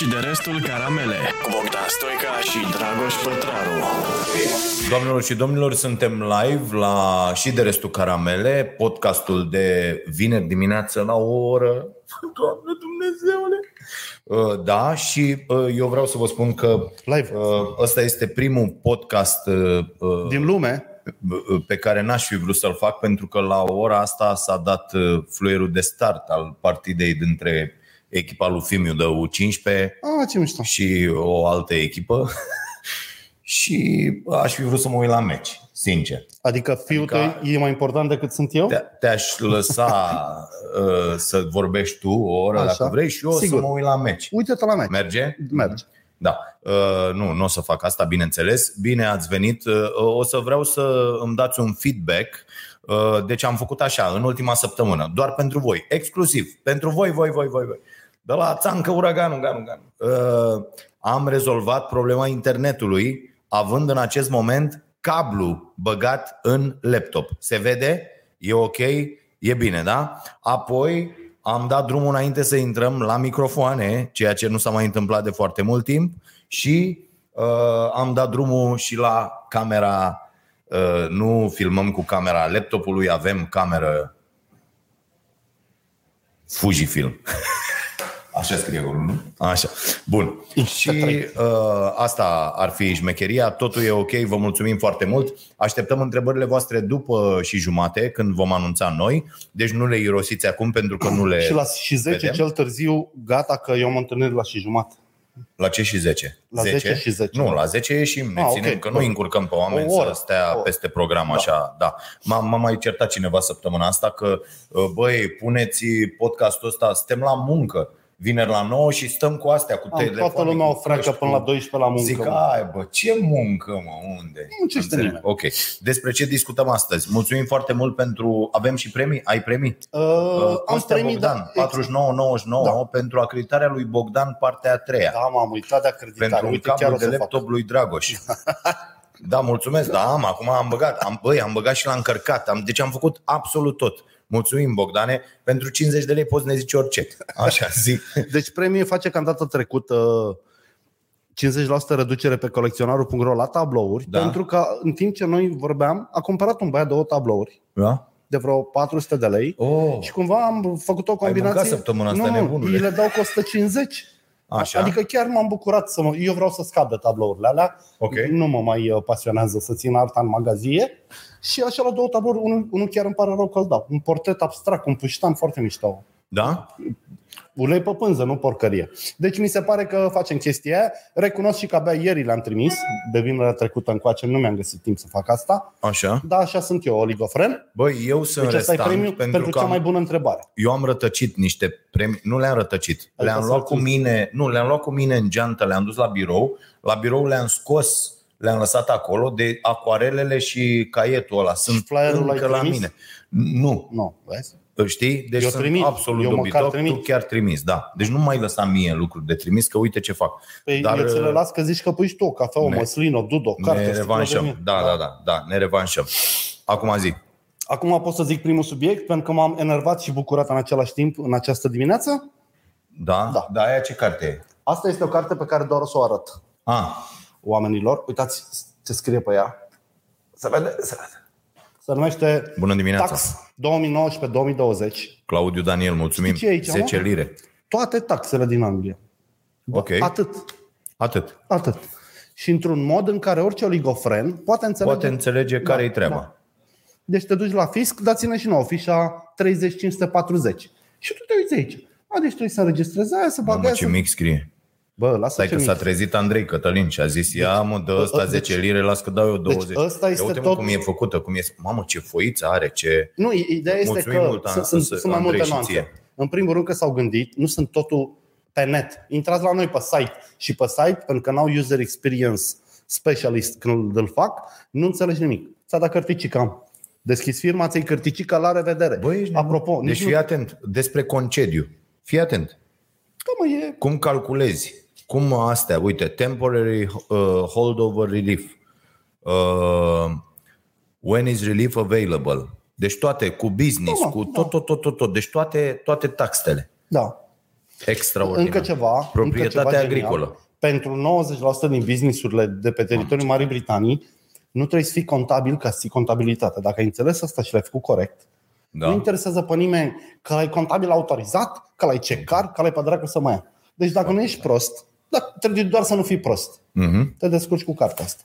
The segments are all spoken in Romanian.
și de restul caramele cu Bogdan Stoica și Dragoș Pătraru. Doamnelor și domnilor, suntem live la și de restul caramele, podcastul de vineri dimineață la o oră. Doamne Dumnezeule! Uh, Da, și uh, eu vreau să vă spun că Live. uh, ăsta este primul podcast uh, uh, Din lume, pe care n-aș fi vrut să-l fac pentru că la ora asta s-a dat uh, fluierul de start al partidei dintre echipa lui Fimiu de U15 a, ce mișto. și o altă echipă și aș fi vrut să mă uit la meci, sincer. Adică fiul Adică- tău e mai important decât sunt eu? Te- Te-aș lăsa uh, să vorbești tu o oră Așa. dacă vrei și eu Sigur. să mă uit la meci. Uite-te la meci. Merge? Merge. Da. Uh, nu, nu o să fac asta, bineînțeles. Bine ați venit. Uh, o să vreau să îmi dați un feedback. Uh, deci am făcut așa, în ultima săptămână, doar pentru voi, exclusiv, pentru voi, voi, voi, voi, voi. De la țancă, uraganul, ganu, ganu. Uh, am rezolvat problema internetului, având în acest moment cablu băgat în laptop. Se vede? E ok? E bine, da? Apoi am dat drumul înainte să intrăm la microfoane, ceea ce nu s-a mai întâmplat de foarte mult timp și uh, am dat drumul și la camera uh, nu filmăm cu camera laptopului, avem cameră Fujifilm. Așa scrie acolo, nu? Așa. Bun. Și uh, asta ar fi șmecheria. Totul e ok, vă mulțumim foarte mult. Așteptăm întrebările voastre după și jumate, când vom anunța noi. Deci nu le irosiți acum pentru că nu le Și la și 10 vedem. cel târziu, gata că eu am întâlnit la și jumătate. La ce și 10? La 10 și 10. Nu, la 10 ieșim, ne Ah, ținem, ok. că nu Bun. încurcăm pe oameni O oră. să stea O oră. peste program așa. Da. M-a, m-a mai certat cineva săptămâna asta că, uh, băi, puneți podcastul ăsta, suntem la muncă, vineri la 9 și stăm cu astea, cu Am, telefoane. toată lumea cu o freacă căști, până cu- la 12 la muncă. Zic, mă. ai bă, ce muncă mă, unde? Nu muncește Înțeleg. nimeni. Ok. Despre ce discutăm astăzi? Mulțumim foarte mult pentru... Avem și premii? Ai premii? Uh, Uh, am Costea premii, Bogdan, da, 49,99 Da. pentru acreditarea lui Bogdan, partea a treia Da, m-am uitat de acreditare. pentru un Uite, chiar cablu o de să fac. laptop lui Dragoș. Da, mulțumesc, da, am, acum am băgat, am, băi, am băgat și l-am încărcat, am, deci am făcut absolut tot. Mulțumim, Bogdane, pentru 50 de lei poți ne zici orice. Așa zic. Deci premiul face ca în data trecută 50% reducere pe colecționarul.ro la tablouri, Da. pentru că în timp ce noi vorbeam, a cumpărat un băiat două tablouri Da? de vreo 400 de lei Oh, și cumva am făcut o combinație. mâncat săptămâna asta, nu, nu, nebunule. îi le dau cu 150. Așa. Adică chiar m-am bucurat să mă... Eu vreau să scap de tablourile alea. Ok. Nu mă mai uh, pasionează să țin arta în magazie. Și așa la două tablouri, unul, unul chiar îmi pare rău că îl dau. Un portret abstract, un puștan foarte mișto. da? Ulei pe pânză, nu porcărie. Deci mi se pare că facem chestia aia. Recunosc și că abia ieri le-am trimis. De vinerea trecută încoace nu mi-am găsit timp să fac asta. Așa. Da, așa sunt eu, oligofren. Băi, eu sunt Deci ăsta e restant premiul pentru, pentru că cea am, mai bună întrebare. eu am rătăcit niște premii, nu le-am rătăcit, Adică le-am să luat cu ți- mine, nu, le-am luat cu mine în geantă, le-am dus la birou, la birou le-am scos, le-am lăsat acolo de acuarelele și caietul ăla sunt flyerul încă l-ai la trimis? mine. Nu, Nu, vezi? știi? Deci Eu sunt trimit. absolut Eu măcar dobitoc, trimit. tu chiar trimis, da. Deci nu mai lăsa mie lucruri de trimis, că uite ce fac. Păi Dar, eu ți le uh, las că zici că pui și tu o cafea, o ne- măslină, o dudo, o carte. Ne o sticlă de revanșăm. vin. Da, da, da, da, ne revanșăm. Acum zi. Acum pot să zic primul subiect, pentru că m-am enervat și bucurat în același timp în această dimineață. Da? Da. Da, aia ce carte e? Asta este o carte pe care doar o să o arăt Ah, oamenilor. Uitați ce scrie pe ea. Se vede? Se vede. Se numește bună dimineața. Tax 2019-2020. Claudiu Daniel, mulțumim. Știi ce e aici, 10 mă? lire. Toate taxele din Anglia. Ok. Atât. Atât. Atât. Și într-un mod în care orice oligofren poate înțelege. Poate înțelege care e treaba. Da. Deci te duci la fisc, dați-ne și nouă fișa 30540. Și tu te uiți aici. A, deci trebuie să înregistrezi aia, să Mamă, bagă aia, ce să... mic scrie. Bă, lasă Stai ce că mic. s-a trezit Andrei Cătălin și a zis, ia mă, dă ăsta Deci- 10 lire, las că dau eu 20. ăsta este Ia uite mă tot- cum e făcută, cum e. Mamă, ce foiță are, ce... Nu, ideea este Mulțumim că mult, sunt, Ana, sunt, să- sunt mai Andrei multe și nuanțe. ție. În primul rând că s-au gândit, nu sunt totul pe net. Intrați la noi pe site și pe site, pentru că n-au user experience specialist când îl fac, nu înțelegi nimic. Ți-a dat cărticica. Deschis firma, ți-ai cărticica, la revedere. Băi, ești nebun. Apropo, Deci nici fii nu... atent, despre concediu. Fii atent. Da, mă, e... Cum calculezi? Cum astea? Uite, temporary uh, holdover relief. Uh, when is relief available? Deci toate, cu business, Da, mă, cu da. tot, tot, tot, tot, tot. Deci toate, toate taxele. Da. Extraordinar. Încă ceva. Proprietatea încă ceva agricolă. Genial. Pentru 90% din businessurile de pe teritoriul Marii Britanii, nu trebuie să fii contabil ca să ții contabilitate. Dacă ai înțeles asta și l-ai făcut corect, da. nu Da. interesează pe nimeni că l-ai contabil autorizat, că l-ai cecar, că l-ai pe dracu să mai ia. Deci dacă nu ești prost, da, trebuie doar să nu fii prost. Mhm. Te descurci cu cartea asta.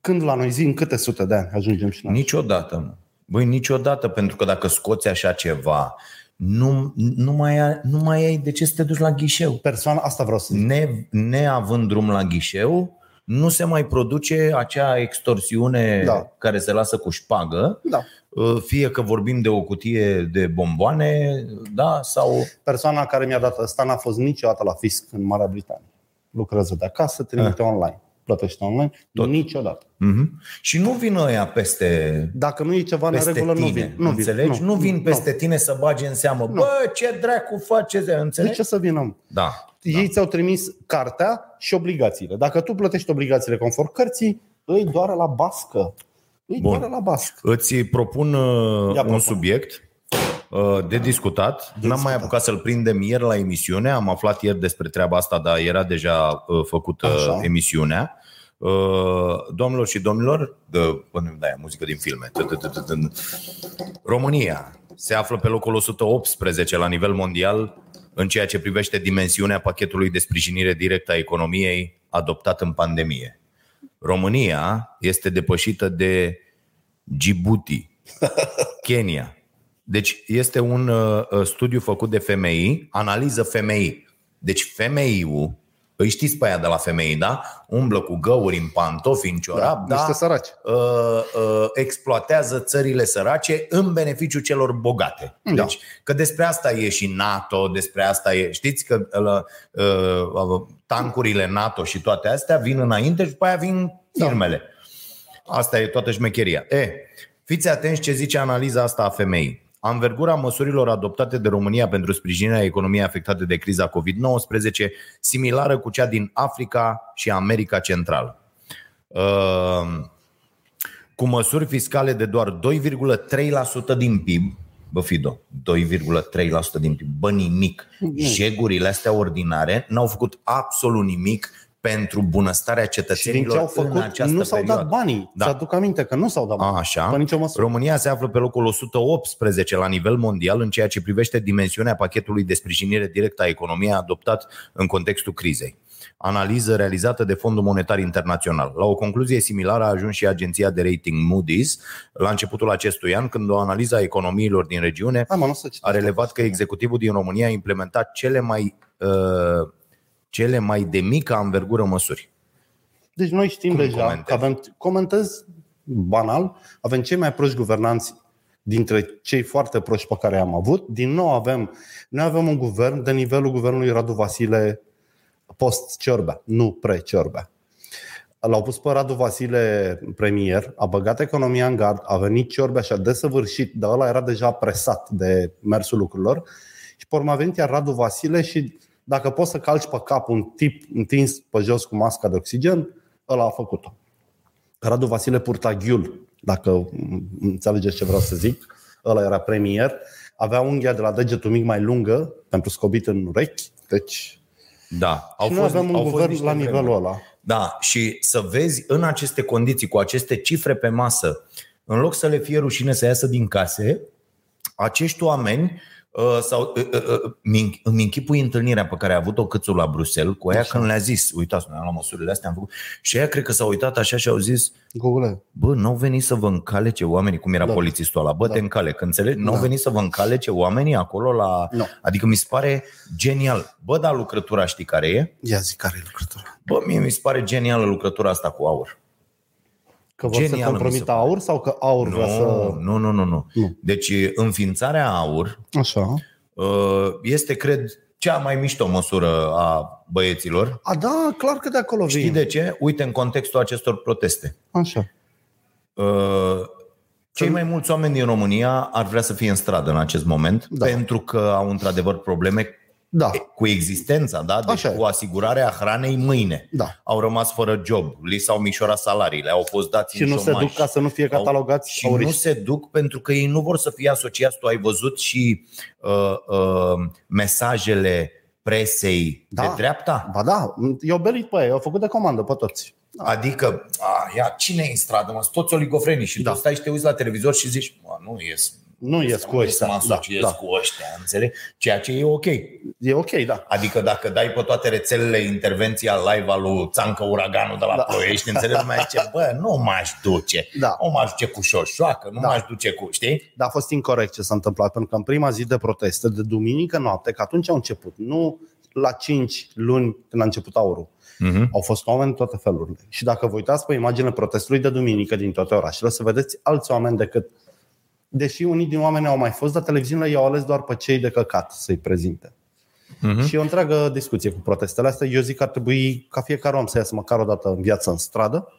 Când la noi zi, în câte sute de ani ajungem și noi? Niciodată, mă. Băi, niciodată, pentru că dacă scoți așa ceva, nu, nu, mai, ai, nu mai ai de ce să te duci la ghișeu. Persoana, asta vreau să zic. Ne, neavând drum la ghișeu, nu se mai produce acea extorsiune Da. care se lasă cu șpagă, Da. Uh, fie că vorbim de o cutie de bomboane, da, sau Persoana care mi-a dat asta n-a fost niciodată la fisc în Marea Britanie. Lucrează de acasă, trimite online. Plătește online. Tot. Niciodată. Mhm. Și nu vin ăia peste, Dacă nu e ceva în peste regulă, tine, nu vin. Nu vin. înțelegi? Nu, nu vin peste tine să bage în seamă. Bă, ce dracu faceți? De Înțelegi? ce să vină? Da. Ei ți-au trimis cartea și obligațiile. Dacă tu plătești obligațiile conform cărții, îi doare la bască. Îi Bun. doare la bască. Îți propun uh, un propun. subiect uh, de discutat. N-am mai apucat să-l prindem ieri la emisiune. Am aflat ieri despre treaba asta, dar era deja uh, făcută Așa. emisiunea. Uh, Domnilor și domnilor, de, până da, muzică din filme. România se află pe locul 118 la nivel mondial în ceea ce privește dimensiunea pachetului de sprijinire directă a economiei adoptat în pandemie. România este depășită de Djibouti, Kenya. Deci este un uh, uh, studiu făcut de FMI, analiză FMI. Deci FMI-ul, îi știți pe aia de la FMI, da? Umblă cu găuri în pantofi, în ciorap, da? Niște săraci. uh, uh, exploatează țările sărace în beneficiu celor bogate. Da. Deci, că despre asta e și NATO, despre asta e. Știți că uh, uh, tancurile NATO și toate astea vin înainte și după aia vin firmele. Asta e toată șmecheria. E, fiți atenți ce zice analiza asta a femeii. Anvergura măsurilor adoptate de România pentru sprijinirea economiei afectate de criza COVID-19 similară cu cea din Africa și America Centrală. Uh, cu măsuri fiscale de doar 2,3% din PIB, bă Fido, 2,3% din PIB, bă nimic. Jegurile astea ordinare n-au făcut absolut nimic pentru bunăstarea Și din cetățenilor ce au făcut, în această nu s-au perioadă. dat banii. Da. Da. Ți-aduc aminte că nu s-au dat banii. A, Așa. Pe nicio măsură. România se află pe locul 118 la nivel mondial în ceea ce privește dimensiunea pachetului de sprijinire directă a economiei adoptat în contextul crizei. Analiză realizată de Fondul Monetar Internațional. La o concluzie similară a ajuns și agenția de rating Moody's la începutul acestui an, când o analiză a economiilor din regiune Hai mă, nu să citesc. a relevat că executivul din România a implementat cele mai, uh, cele mai de mică anvergură măsuri. Deci noi știm Cum deja comentezi? că avem, comentez banal, avem cei mai proști guvernanți dintre cei foarte proști pe care am avut. Din nou avem, noi avem un guvern de nivelul guvernului Radu Vasile post-Ciorbea, nu pre-Ciorbea. L-au pus pe Radu Vasile premier, a băgat economia în gard, a venit Ciorbea și a desăvârșit, dar ăla era deja presat de mersul lucrurilor. Și pe urmă a venit iar Radu Vasile și dacă poți să calci pe cap un tip întins pe jos cu masca de oxigen, ăla a făcut-o. Radu Vasile Purtaghiul, dacă înțelegeți ce vreau să zic, ăla era premier, avea unghia de la degetul mic mai lungă pentru scobit în urechi, deci Da, au și noi avem un au fost guvern niște la vremuri. nivelul ăla. Da, și să vezi în aceste condiții, cu aceste cifre pe masă, în loc să le fie rușine să iasă din case, acești oameni uh, sau uh, uh, uh, mi- îmi închipui întâlnirea pe care a avut-o câțul la Bruxelles cu aia Așa. când le-a zis, uitați, noi am luat măsurile astea, am făcut. Și aia cred că s-au uitat așa și au zis, Google. bă, n-au venit să vă încalece oamenii, cum era Da. polițistul ăla, bă, Da. te încale, că înțelegi? N-au Da. venit să vă încalece oamenii acolo la... Nu. Adică mi se pare genial. Bă, dar lucrătura știi care e? Ia zi care e lucrătura. Bă, mie mi se pare genială lucrătura asta cu aur. Că vor să Genială, mi se compromită pare. aur sau că aur vrea să... Nu, nu, nu, nu. Nu. Deci înființarea aur Așa. uh, este, cred, cea mai mișto măsură a băieților. A, da, clar că de acolo Știi vine. de ce? Uite, în contextul acestor proteste. Așa. Uh, Cei mai mulți oameni din România ar vrea să fie în stradă în acest moment Da. pentru că au într-adevăr probleme Da. cu existența, da? Deci Așa e. cu asigurarea hranei mâine. Da. Au rămas fără job, li s-au micșorat salariile, au fost dați Și în nu se șomaj. duc ca să nu fie catalogați și nu auriști. se duc pentru că ei nu vor să fie asociați. Tu ai văzut și uh, uh, mesajele presei Da. de dreapta? Ba da, i-au belit pe ei, au făcut de comandă pe toți. Adică, a, ia, cine e în stradă? Mă, sunt toți oligofrenii și Da. tu stai și te uiți la televizor și zici, mă, nu ies. Nu ies cu nu ăștia. Să mă Da, asociez da. cu ăștia, înțeleg? Ceea ce e ok. E ok, da. Adică dacă dai pe toate rețelele intervenția live al lui Țancă Uraganul de la Da. Ploiești, înțeleg, lumea zice, bă, nu m-aș duce. Da. Nu m-aș duce cu șoșoacă, nu Da. m-aș duce cu, știi? Dar a fost incorrect ce s-a întâmplat, pentru că în prima zi de proteste, de duminică noapte, că atunci au început, nu la 5 luni când a început aurul. Uh-huh. Au fost oameni de toate felurile. Și dacă vă uitați pe imaginele protestului de duminică din toate orașele, o să vedeți alți oameni decât Deși unii din oameni au mai fost, dar televiziunile i-au ales doar pe cei de căcat să-i prezinte. Mhm. Și e o întreagă discuție cu protestele astea. Eu zic că ar trebui ca fiecare om să iasă măcar o dată în viață în stradă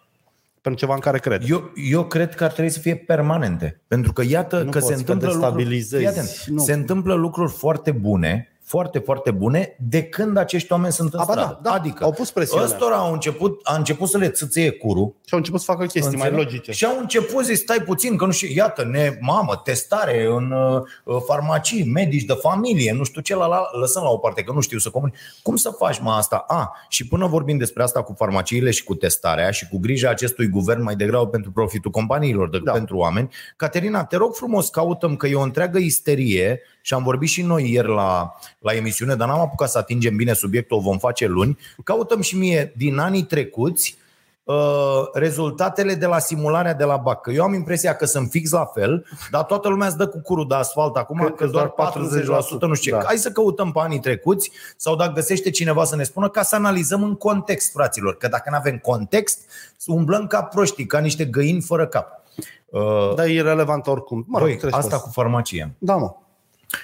pentru ceva în care crede. Eu, eu cred că ar trebui să fie permanente. Pentru că iată Nu că poți, se că întâmplă lucruri, destabilizezi. Fii atent, Nu. se întâmplă lucruri foarte bune, foarte, foarte bune, de când acești oameni sunt în A, ba da, stradă. da, adică au pus presiune. ăstora au început, a început să le țâțâie curul, Și au început să facă chestii mai Înțeleg? logice. Și au început să stai puțin, că nu știu, iată, ne, mamă, testare în uh, farmacii, medici de familie, nu știu ce, la, la, lăsăm la o parte, că nu știu să comunic. Cum să faci, mă, asta? A, și până vorbim despre asta cu farmaciile și cu testarea și cu grija acestui guvern mai degrabă pentru profitul companiilor decât Da. pentru oameni, Caterina, te rog frumos, cautăm că e o întreagă isterie și am vorbit și noi ieri la, la emisiune, dar n-am apucat să atingem bine subiectul, o vom face luni. Cautăm și mie din anii trecuți uh, rezultatele de la simularea de la BAC. Că eu am impresia că sunt fix la fel, dar toată lumea îți dă cu curul de asfalt acum, Cred că, că că doar doar 40%, nu știu ce. Da. Hai să căutăm pe anii trecuți sau dacă găsește cineva să ne spună ca să analizăm în context, fraților. Că dacă nu avem context, umblăm ca proștii, ca niște găini fără cap. Uh, Dar e irrelevant oricum. Mă rog, Băi, treci asta pe cu farmacie. Da, mă.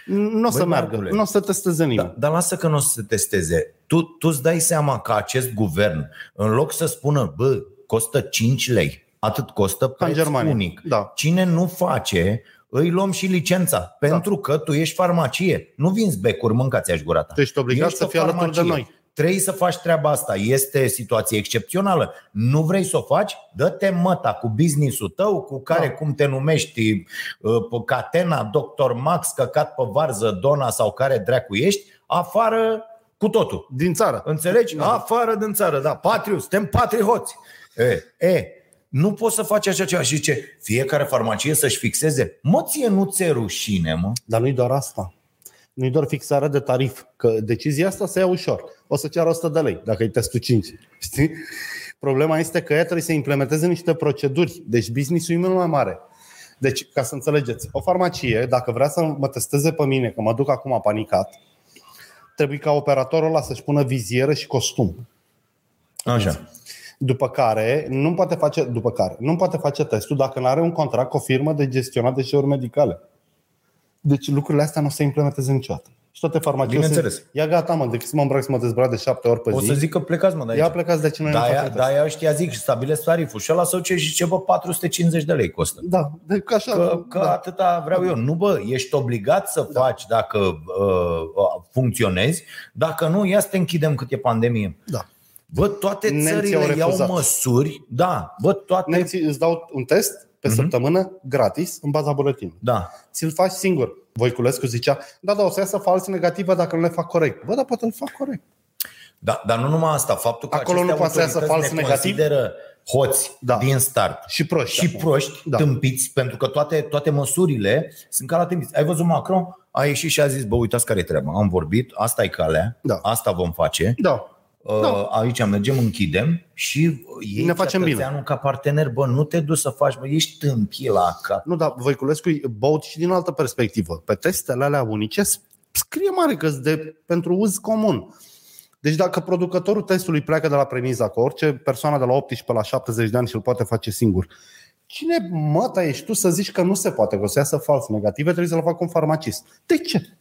Nu o să Băi, meargă, Marcule. nu o să testeze nimeni. Da, dar lasă că nu o să se testeze. Tu, tu îți dai seama că acest guvern, în loc să spună, bă, costă 5 lei, atât costă Ca în preț Germania. unic. Da. Cine nu face, îi luăm și licența. Pentru că tu ești farmacie. Nu vinzi becuri, mâncați-aș gura ta. Tu ești obligat Ești să o fii alături de farmacie. noi. Trebuie să faci treaba asta. Este situație excepțională. Nu vrei să o faci? Dă-te măta cu business-ul tău, cu care, Da. cum te numești, uh, pe Catena, Dr. Max, căcat pe varză, Dona sau care dracu ești, afară cu totul. Din țară. Înțelegi? Da. Afară din țară, da. Patriu, suntem patrioți. E, e, nu poți să faci așa ceva. Și zice, fiecare farmacie să-și fixeze. Mă, ție nu ți rușine, mă? Dar nu-i doar asta. Nu-i doar fixarea de tarif. Că decizia asta se ia ușor. O să ceară 100 de lei, dacă e testul 5. Știi? Problema este că ea trebuie să implementeze niște proceduri. Deci business-ul e mult mai mare. Deci, ca să înțelegeți, o farmacie, dacă vrea să mă testeze pe mine, că mă duc acum panicat, trebuie ca operatorul ăla să-și pună vizieră și costum. Așa. După care nu poate face, după care, nu poate face testul dacă nu are un contract cu o firmă de gestionat deșeuri medicale. Deci lucrurile astea nu se implementeze niciodată. Și toate farmaciile Bineînțeles. se- Ia gata, mă, decât să mă îmbrac să mă dezbrac de șapte ori pe O zi. să zic că plecați, mă, de aici. Ia plecați de aici, noi nu Da, facem aia, test. da, aia ăștia zic și stabilesc tariful. Și ăla să duce și zice, bă, 450 de lei costă. Da, de, așa, Că, că da. atâta vreau eu. Nu, bă, ești obligat să faci dacă uh, funcționezi. Dacă nu, ia să te închidem cât e pandemie. da. Bă, toate Nemții țările au iau refuzat. măsuri. Da, bă, toate... Nemții îți dau un test pe Mhm. săptămână gratis în baza buletinului. Da. Ți-l faci singur. Voiculescu zicea, da, da, o să iasă fals negative dacă nu le fac corect. Bă, dar poate îl fac corect. Da, dar nu numai asta, faptul că Acolo aceste nu poate să iasă autorități fals ne negativ? consideră hoți Da. din start Și proști. și acum. proști, Da. da. tâmpiți, pentru că toate, toate măsurile sunt ca la tâmpiți. Ai văzut Macron? A ieșit și a zis, bă, uitați care e treaba. Am vorbit, asta e calea, Da. asta vom face. Da. Uh, Aici mergem, închidem și ei Ne facem bine. cetățeanul ca partener, bă, nu te duci să faci, bă, ești tâmpi la cap. Nu, dar Voiculescu baut și din altă perspectivă. Pe testele alea unice scrie mare că de pentru uz comun. Deci dacă producătorul testului pleacă de la premiza că orice persoană de la 18 la 70 de ani și îl poate face singur, cine măta ești tu să zici că nu se poate, că o să iasă fals negative, trebuie să-l facă un farmacist. De ce?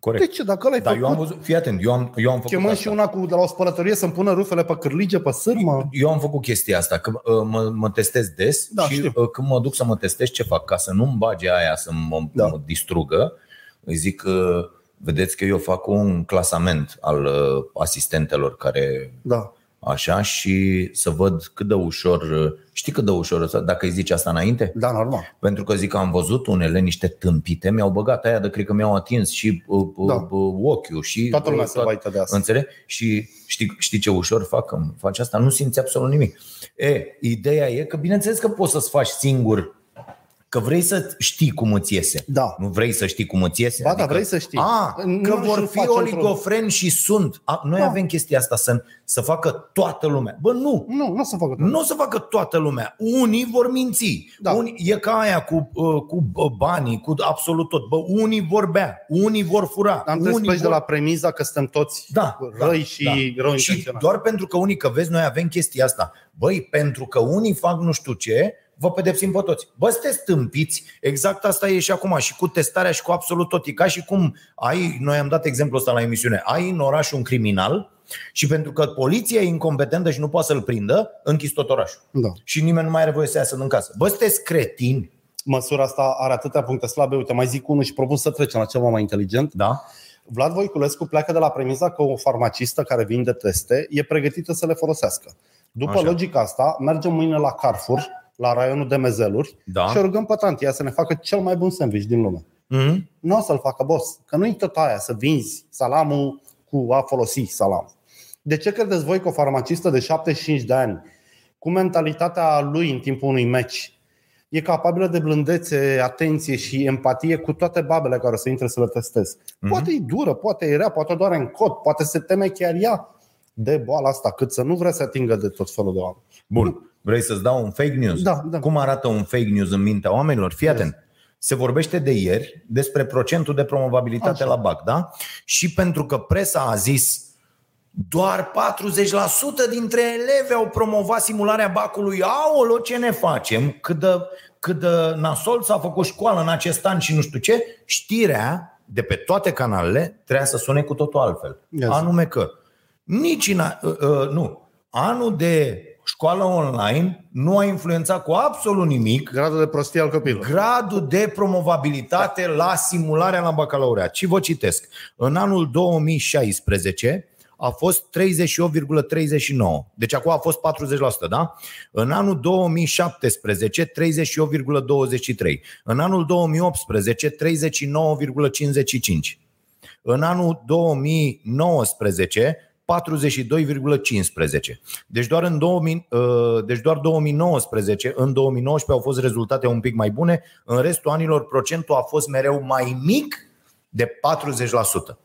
Corect. De ce? Dacă ăla ai Dar făcut, eu am văzut, fii atent, eu am, eu am făcut chemând asta. și una cu, de la o spălătorie să-mi pună rufele pe cârlige, pe sârmă. Eu am făcut chestia asta, că uh, mă, mă testez des Da, și știu. uh, când mă duc să mă testez, ce fac? Ca să nu-mi bage aia să mă, Da. da. mă distrugă, îi zic, uh, Vedeți că eu fac un clasament al uh, asistentelor care Da. Așa și să văd cât de ușor, uh, știi cât de ușor, ăsta, dacă îi zici asta înainte? Da, normal. Pentru că zic că am văzut unele niște tâmpite, mi-au băgat aia de cred că mi-au atins și uh, uh, Da. uh, ochiul și Toată lumea uh, se baită de asta. Înțeleg? Și știi, știi ce ușor fac? Îmi faci asta, nu simți absolut nimic. E, ideea e că bineînțeles că poți să-ți faci singur că vrei să știi cum îți iese. Da. Nu vrei să știi cum îți iese? Ba da, vrei să știi. A, Nu că știu, vor faci fi într-un- oligofreni și sunt. A, noi Da. avem chestia asta să, să facă toată lumea. Bă, nu. Nu, nu o să facă Nu o să facă toată lumea. Unii vor minți. Da. Unii, e ca aia cu, uh, cu uh, banii, cu absolut tot. Bă, unii vor bea, unii vor fura. Dar trebuie să unii pleci de vor... la premiza că suntem toți Da, răi da, și da. rău Și intenționați. doar pentru că unii, că vezi, noi avem chestia asta. Băi, pentru că unii fac nu știu ce, vă pedepsim pe toți. Bă, sunteți tâmpiți, exact asta e și acum, și cu testarea și cu absolut tot. E ca și cum ai, noi am dat exemplul ăsta la emisiune, ai în oraș un criminal și pentru că poliția e incompetentă și nu poate să-l prindă, închis tot orașul. Da. Și nimeni nu mai are voie să iasă din casă. Bă, sunteți cretini, Măsura asta are atâtea puncte slabe. Uite, mai zic unul și propun să trecem la ceva mai inteligent. da? Vlad Voiculescu pleacă de la premiza că o farmacistă care vinde teste e pregătită să le folosească. După Așa. logica asta, mergem mâine la Carrefour, la raionul de mezeluri Da. și o rugăm pe tantia să ne facă cel mai bun sandwich din lume. Mm-hmm. Nu o să-l facă, boss, că nu-i tot aia să vinzi salamul cu a folosi salam. De ce credeți voi că o farmacistă de 75 de ani, cu mentalitatea lui în timpul unui meci, e capabilă de blândețe, atenție și empatie cu toate babele care o să intre să le testez? Poate e dură, poate e rea, poate o doare în cot, poate se teme chiar ea de boala asta, cât să nu vrea să atingă de tot felul de oameni. Bun. Vrei să-ți dau un fake news? Da, da. Cum arată un fake news în mintea oamenilor? Fii atent. Se vorbește de ieri despre procentul de promovabilitate Așa. la BAC, da? Și pentru că presa a zis doar 40% dintre elevi au promovat simularea bacului. Aolo, ce ne facem? Cât de, cât de nasol s-a făcut școală în acest an și nu știu ce. Știrea de pe toate canalele trebuia să sune cu totul altfel. Yes. Anume că nici în, a- uh, uh, nu, anul de școală online nu a influențat cu absolut nimic Gradul de prostie al copilului. gradul de promovabilitate la simularea la bacalaureat. Și vă citesc. În anul 2016 a fost 38,39. Deci acum a fost 40%, da? În anul 2017 38,23. În anul 2018 39,55. În anul 2019 42,15. Deci doar în 2000, uh, deci doar 2019, în 2019 au fost rezultate un pic mai bune, în restul anilor procentul a fost mereu mai mic de 40%.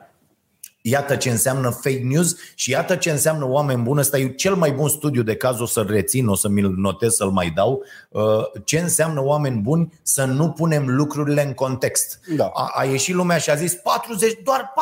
Iată ce înseamnă fake news și iată ce înseamnă oameni buni. Ăsta e cel mai bun studiu de caz, o să-l rețin, o să mi-l notez, să-l mai dau. Uh, Ce înseamnă oameni buni să nu punem lucrurile în context. Da. A, a ieșit lumea și a zis 40, doar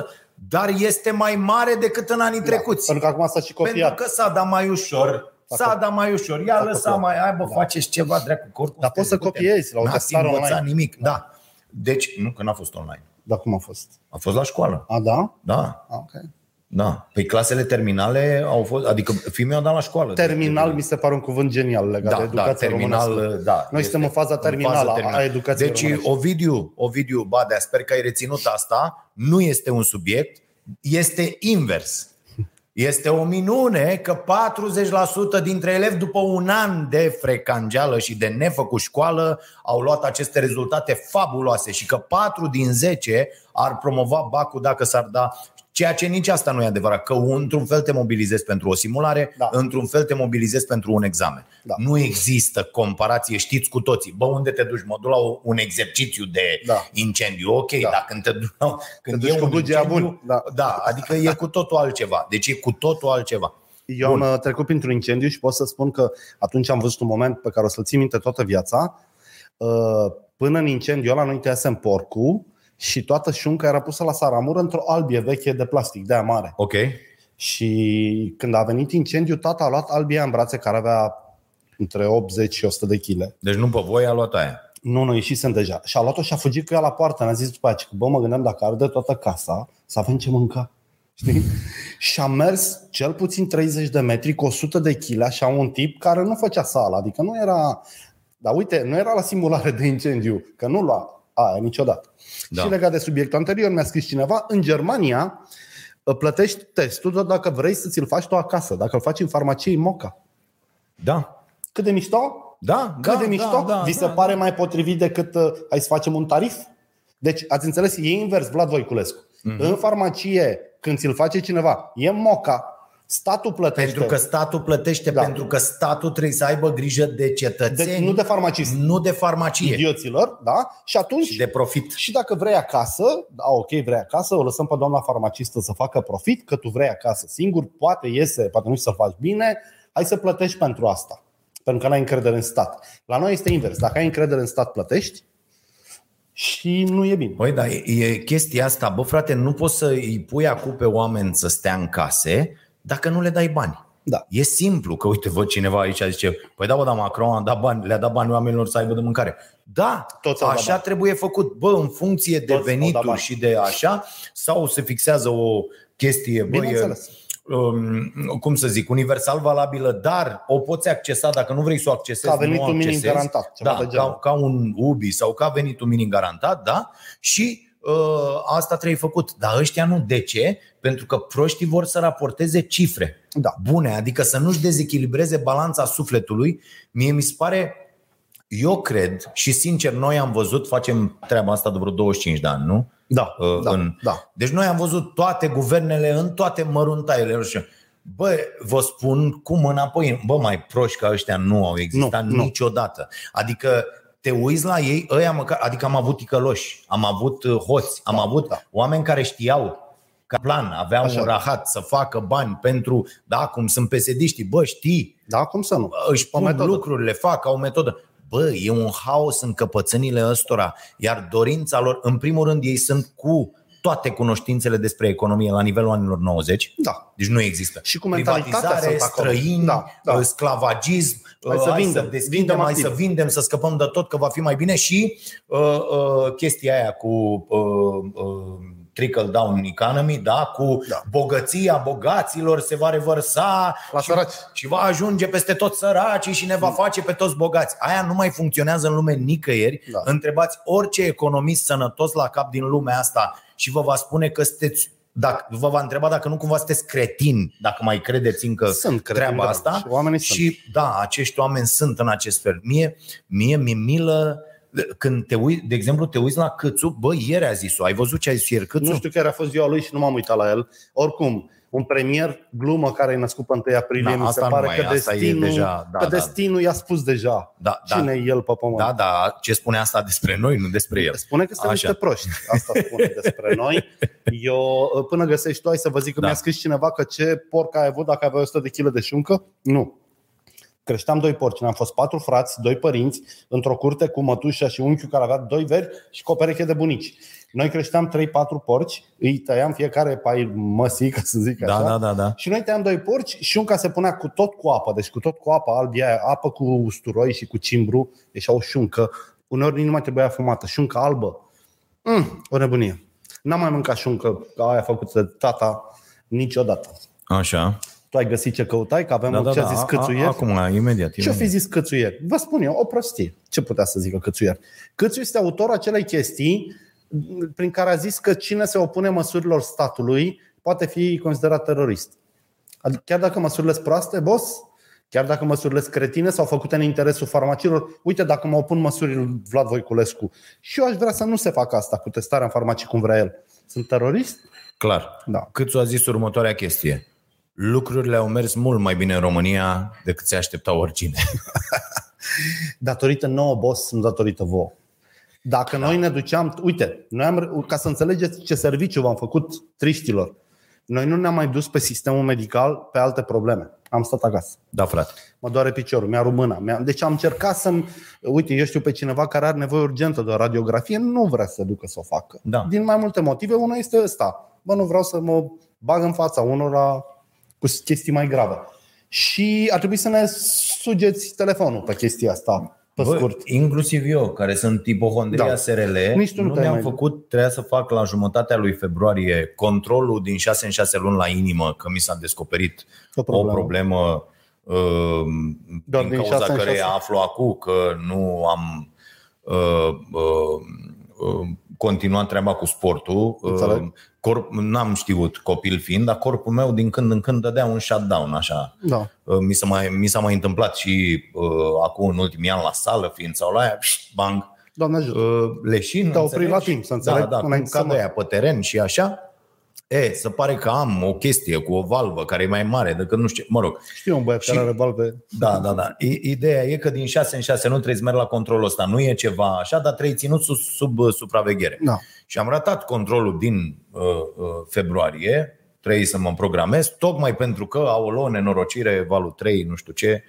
40%, dar este mai mare decât în anii trecuți. Pentru că acum s-a și Pentru copiat. că s-a dat mai ușor. S-a dat mai ușor. Ia S-a lăsa copiat. mai, hai bă, Da. faceți ceva, dracu, că oricum Dar poți să sunteți copiezi la o N-ați testare învățat online. nimic, da. Deci, nu, că n-a fost online. Dar cum a fost? A fost la școală. A, da? Da, A, ok. Da. Păi clasele terminale au fost, adică fii meu a dat la școală. Terminal mi se pare un cuvânt genial legat de da, da, educația terminal, românească. da. Noi suntem în faza terminală a educației Deci, românești. Ovidiu, Ovidiu Badea, sper că ai reținut asta, nu este un subiect, este invers. Este o minune că 40% dintre elevi după un an de frecangeală și de nefăcut școală au luat aceste rezultate fabuloase și că 4 din 10 ar promova bacul dacă s-ar da Ceea ce nici asta nu e adevărat, că într-un fel te mobilizezi pentru o simulare, Da. într-un fel te mobilizezi pentru un examen. Da. Nu există comparație, știți cu toții. Bă, unde te duci? Mă duc la o- un exercițiu de Da. incendiu. Ok, Da. dar când te duci, la- când duci e cu un bugeia incendiu, bun. Da. da, adică e cu totul altceva. Deci e cu totul altceva. Eu am uh, trecut printr-un incendiu și pot să spun că atunci am văzut un moment pe care o să-l țin minte toată viața. Uh, Până în incendiu ăla noi tăiasem porcul și toată șunca era pusă la saramură într-o albie veche de plastic, de aia mare. Ok? Și când a venit incendiu, tata a luat albia în brațe care avea între 80 și 100 de kg. Deci nu pe voi a luat aia. Nu, noi ieșisem deja. Și a luat-o și a fugit cu ea la poartă. Ne-a zis după aceea că, bă, mă gândeam dacă arde toată casa, să avem ce mânca. Știi? și a mers cel puțin 30 de metri cu 100 de kg, așa un tip care nu făcea sală. Adică nu era... Dar uite, nu era la simulare de incendiu, că nu lua Aia niciodată. Da. Și legat de subiectul anterior, mi-a scris cineva, în Germania uh, plătești testul doar dacă vrei să ți-l faci tu acasă, dacă îl faci în farmacie în Moca. Da. Cât de mișto? Da, Cât da, de mișto? Da, da, Vi se da, pare mai potrivit decât uh, hai să facem un tarif? Deci, ați înțeles, e invers, Vlad Voiculescu. Mhm. Mm-hmm. În farmacie, când ți-l face cineva, e moca, statul plătește. Pentru că statul plătește, Da. pentru că statul trebuie să aibă grijă de cetățeni, de, nu de farmacist, nu de farmacie idioților, da? Și atunci, și de profit. și dacă vrei acasă, da, ok, vrei acasă, o lăsăm pe doamna farmacistă să facă profit, că tu vrei acasă singur, poate iese, poate nu știu să faci bine, hai să plătești pentru asta. Pentru că n-ai încredere în stat. La noi este invers. Dacă ai încredere în stat, plătești și nu e bine. Păi da, e, e chestia asta, bă frate, nu poți să îi pui acum pe oameni să stea în case dacă nu le dai bani. Da. E simplu, că uite, văd cineva aici zice, păi da, bă, da, Macron a dat bani, le-a dat bani oamenilor să aibă de mâncare. Da, Toți au dat așa bani. trebuie făcut, bă, în funcție de Toți au dat venituri bani. și de așa, sau se fixează o chestie, bă, e, Bineînțeles. um, cum să zic, universal valabilă, dar o poți accesa dacă nu vrei să o accesezi. Ca venitul nu o minim accesezi. garantat, ceva Da, de genul. ca, ca un UBI sau ca venitul minim garantat, da? Și uh, asta trebuie făcut. Dar ăștia nu. De ce? Pentru că proștii vor să raporteze cifre Da. bune, adică să nu-și dezechilibreze balanța sufletului. Mie mi se pare, eu cred și sincer, noi am văzut, facem treaba asta de vreo 25 de ani, nu? Da, Uh, da, în- da. Deci noi am văzut toate guvernele în toate măruntaiele. Și, Bă, vă spun cum înapoi, bă, mai proști ca ăștia nu au existat Nu, nu. niciodată. Adică te uiți la ei, ăia măcar, adică am avut ticăloși, am avut uh, hoți, am avut da. oameni care știau ca plan, aveau Așa. un rahat să facă bani pentru, da, cum sunt pesediștii, bă, știi, Da, cum să nu? își O pun metodă. lucrurile, fac, au o metodă. Bă, e un haos în căpățânile ăstora, iar dorința lor, în primul rând, ei sunt cu toate cunoștințele despre economie la nivelul anilor 90. Da. Deci nu există. Și cu mentalitatea Privatizare, sunt acolo. străini, Da, da. sclavagism, Hai să hai vindem, să deschidem, vindem hai active. să vindem, să scăpăm de tot, că va fi mai bine și uh, uh, chestia aia cu uh, uh, trickle-down economy, da? cu Da. da. bogăția bogaților se va revărsa La și, săraci. și va ajunge peste toți săracii și ne va face pe toți bogați. Aia nu mai funcționează în lume nicăieri. Da. Întrebați orice economist sănătos la cap din lumea asta și vă va spune că sunteți dacă, vă va întreba dacă nu cumva sunteți cretini, dacă mai credeți încă Sunt cretini, treaba da. asta. Și oamenii sunt. și da, acești oameni sunt în acest fel. Mie, mie mi-e milă când te uiți, de exemplu, te uiți la Câțu, bă, ieri a zis-o, ai văzut ce a zis ieri Câțu? Nu știu care a fost ziua lui și nu m-am uitat la el. Oricum, un premier glumă care e născut pe 1 aprilie, Da, mi se asta nu pare mai că e, asta e destinul, deja- da, că da. destinul i-a spus deja Da, da. cine e el pe pământ. Da, da, ce spune asta despre noi, nu despre el. Spune că sunt Așa. niște proști. Asta spune despre noi. Eu, până găsești tu, ai să vă zic că Da. mi-a scris cineva că ce porc ai avut dacă aveai 100 de kg de șuncă. Nu. Creșteam doi porci. Am fost patru frați, doi părinți, într-o curte cu mătușa și unchiul care avea doi veri și cu o pereche de bunici. Noi creșteam 3-4 porci, îi tăiam fiecare pai măsii, ca să zic Da, așa. da, da, da. Și noi tăiam doi porci și unca se punea cu tot cu apă, deci cu tot cu apă albie aia, apă cu usturoi și cu cimbru, ieșea o șuncă. Uneori nici nu mai trebuia fumată, șuncă albă. Mm, o nebunie. N-am mai mâncat șuncă ca aia făcută de tata niciodată. Așa. Tu ai găsit ce căutai, că avem Da, da, ce a da. zis A- câțuieri? a- Acum, imediat. Ce-o fi imediat. zis Câțuier? Vă spun eu, o prostie. Ce putea să zică Câțuier? Câțu este autorul acelei chestii prin care a zis că cine se opune măsurilor statului poate fi considerat terorist. Adică chiar dacă măsurile sunt proaste, boss, chiar dacă măsurile sunt cretine sau făcute în interesul farmacilor, uite, dacă mă opun măsurile Vlad Voiculescu și eu aș vrea să nu se facă asta cu testarea în farmacii cum vrea el. Sunt terorist? Clar. Da. Câțu a zis următoarea chestie. Lucrurile au mers mult mai bine în România decât se aștepta oricine. datorită nouă, boss, nu datorită vouă. Dacă noi ne duceam, uite, noi am, ca să înțelegeți ce serviciu v-am făcut triștilor, noi nu ne-am mai dus pe sistemul medical pe alte probleme. Am stat acasă. Da, frate. Mă doare piciorul, mi-a mâna. Mi-a... Deci am încercat să Uite, eu știu pe cineva care are nevoie urgentă de o radiografie, nu vrea să se ducă să o facă. Da. Din mai multe motive. Una este ăsta. Bă, nu vreau să mă bag în fața unora cu chestii mai grave. Și ar trebui să ne sugeți telefonul pe chestia asta, pe Bă, scurt. inclusiv eu, care sunt tipohondria Da. da. SRL, Nici tu nu nu te-ai mi-am mai- făcut, trebuia să fac la jumătatea lui februarie controlul din 6 în 6 luni la inimă, că mi s-a descoperit O o problemă. problemă, uh, Doar din din cauza șase în care șase? aflu acum că nu am uh, uh, uh, continuat treaba cu sportul. Înțeleg. Uh, corp, n-am știut copil fiind, dar corpul meu din când în când dădea un shutdown așa. Da. Uh, Mi s-a mai, mi s-a mai întâmplat și uh, acum în ultimii ani la sală, fiind sau la aia, pșt, bang, Doamne ajută. uh, leșin. Te-a oprit înțelegi? la timp, să înțeleg, Da, da, cum înainte să cad mă- aia pe teren și așa. E, se pare că am o chestie cu o valvă care e mai mare decât nu știu ce. Mă rog, Știu un băiat Și- care are valve. da, da, da. I- Ideea e că din 6 în 6 nu trebuie să mergi la controlul ăsta. Nu e ceva așa, dar trebuie ținut sub, sub uh, supraveghere. Da. Și am ratat controlul din uh, uh, februarie, trebuie să mă programez, tocmai pentru că au o nenorocire, valul 3, nu știu ce,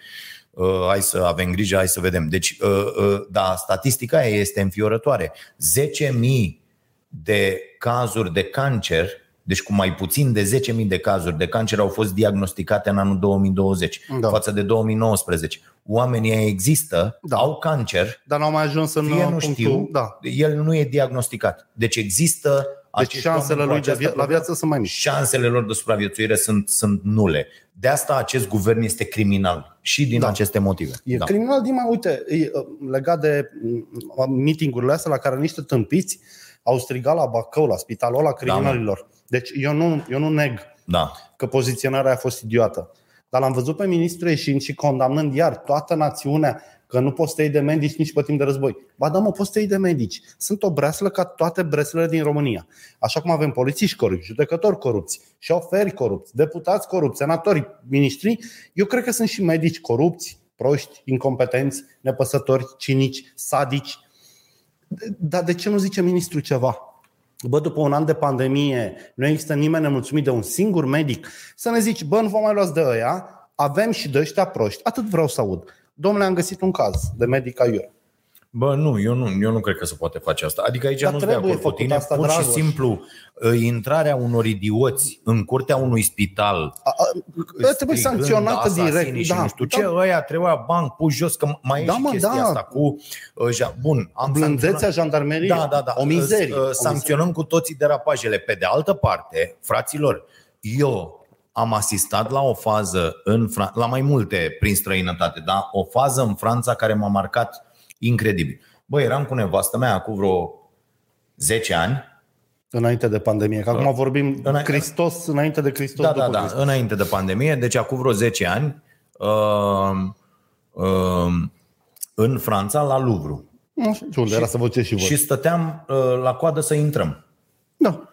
uh, hai să avem grijă, hai să vedem. Deci, uh, uh, da, statistica aia este înfiorătoare. 10.000 de cazuri de cancer, deci cu mai puțin de 10.000 de cazuri de cancer au fost diagnosticate în anul 2020 Da. față de 2019. Oamenii ăia există, Da. au cancer, Dar n-au mai ajuns în fie uh, nu punctul... știu, Da. el nu e diagnosticat. Deci există Deci acești șansele oameni cu lui de această via- la viață sunt mai mici. șansele lor de supraviețuire sunt, sunt nule. De asta acest guvern este criminal și din Da. aceste motive. E da. criminal din mai, uite, e, uh, legat de mm, meetingurile astea la care niște tâmpiți au strigat la Bacău, la spitalul ăla criminalilor. Deci eu nu, eu nu neg da. că poziționarea a fost idiotă. Dar l-am văzut pe ministru ieșind și condamnând iar toată națiunea că nu poți să iei de medici nici pe timp de război. Ba da, mă, poți să iei de medici. Sunt o breaslă ca toate breslele din România. Așa cum avem polițiști corupți, judecători corupți, șoferi corupți, deputați corupți, senatori, ministri, eu cred că sunt și medici corupți, proști, incompetenți, nepăsători, cinici, sadici. Dar de ce nu zice ministrul ceva? Bă, după un an de pandemie, nu există nimeni nemulțumit de un singur medic. Să ne zici, bă, nu vă mai luați de ăia, avem și de ăștia proști. Atât vreau să aud. Domnule, am găsit un caz de medic aiurea. Bă, nu eu, nu, eu nu cred că se poate face asta. Adică aici Dar nu sunt de trebuie acord cu făcut tine. asta, Pur și Dragoș. simplu, uh, intrarea unor idioți în curtea unui spital A, a, ă, trebuie strigând sancționată asasinii direct. Și Da, nu știu da. ce, ăia trebuia banc pus jos, că mai e Da, și mă, chestia da. asta cu... uh, ja- Bun, am Blândețea sancționat- jandarmeriei. Da, da, da. O mizerie. Uh, O mizerie. Sancționăm cu toții derapajele. Pe de altă parte, fraților, eu am asistat la o fază în Fran- la mai multe prin străinătate, da? O fază în Franța care m-a marcat incredibil. Băi, eram cu nevastă mea acum vreo 10 ani. Înainte de pandemie. Că acum vorbim Îna- Hristos înainte de Hristos. Da, da, după da, Hristos. înainte de pandemie, deci acum vreo 10 ani, uh, uh, în Franța, la Louvre. Nu știu unde era să vă ce și voi. Și stăteam uh, la coadă să intrăm. Da.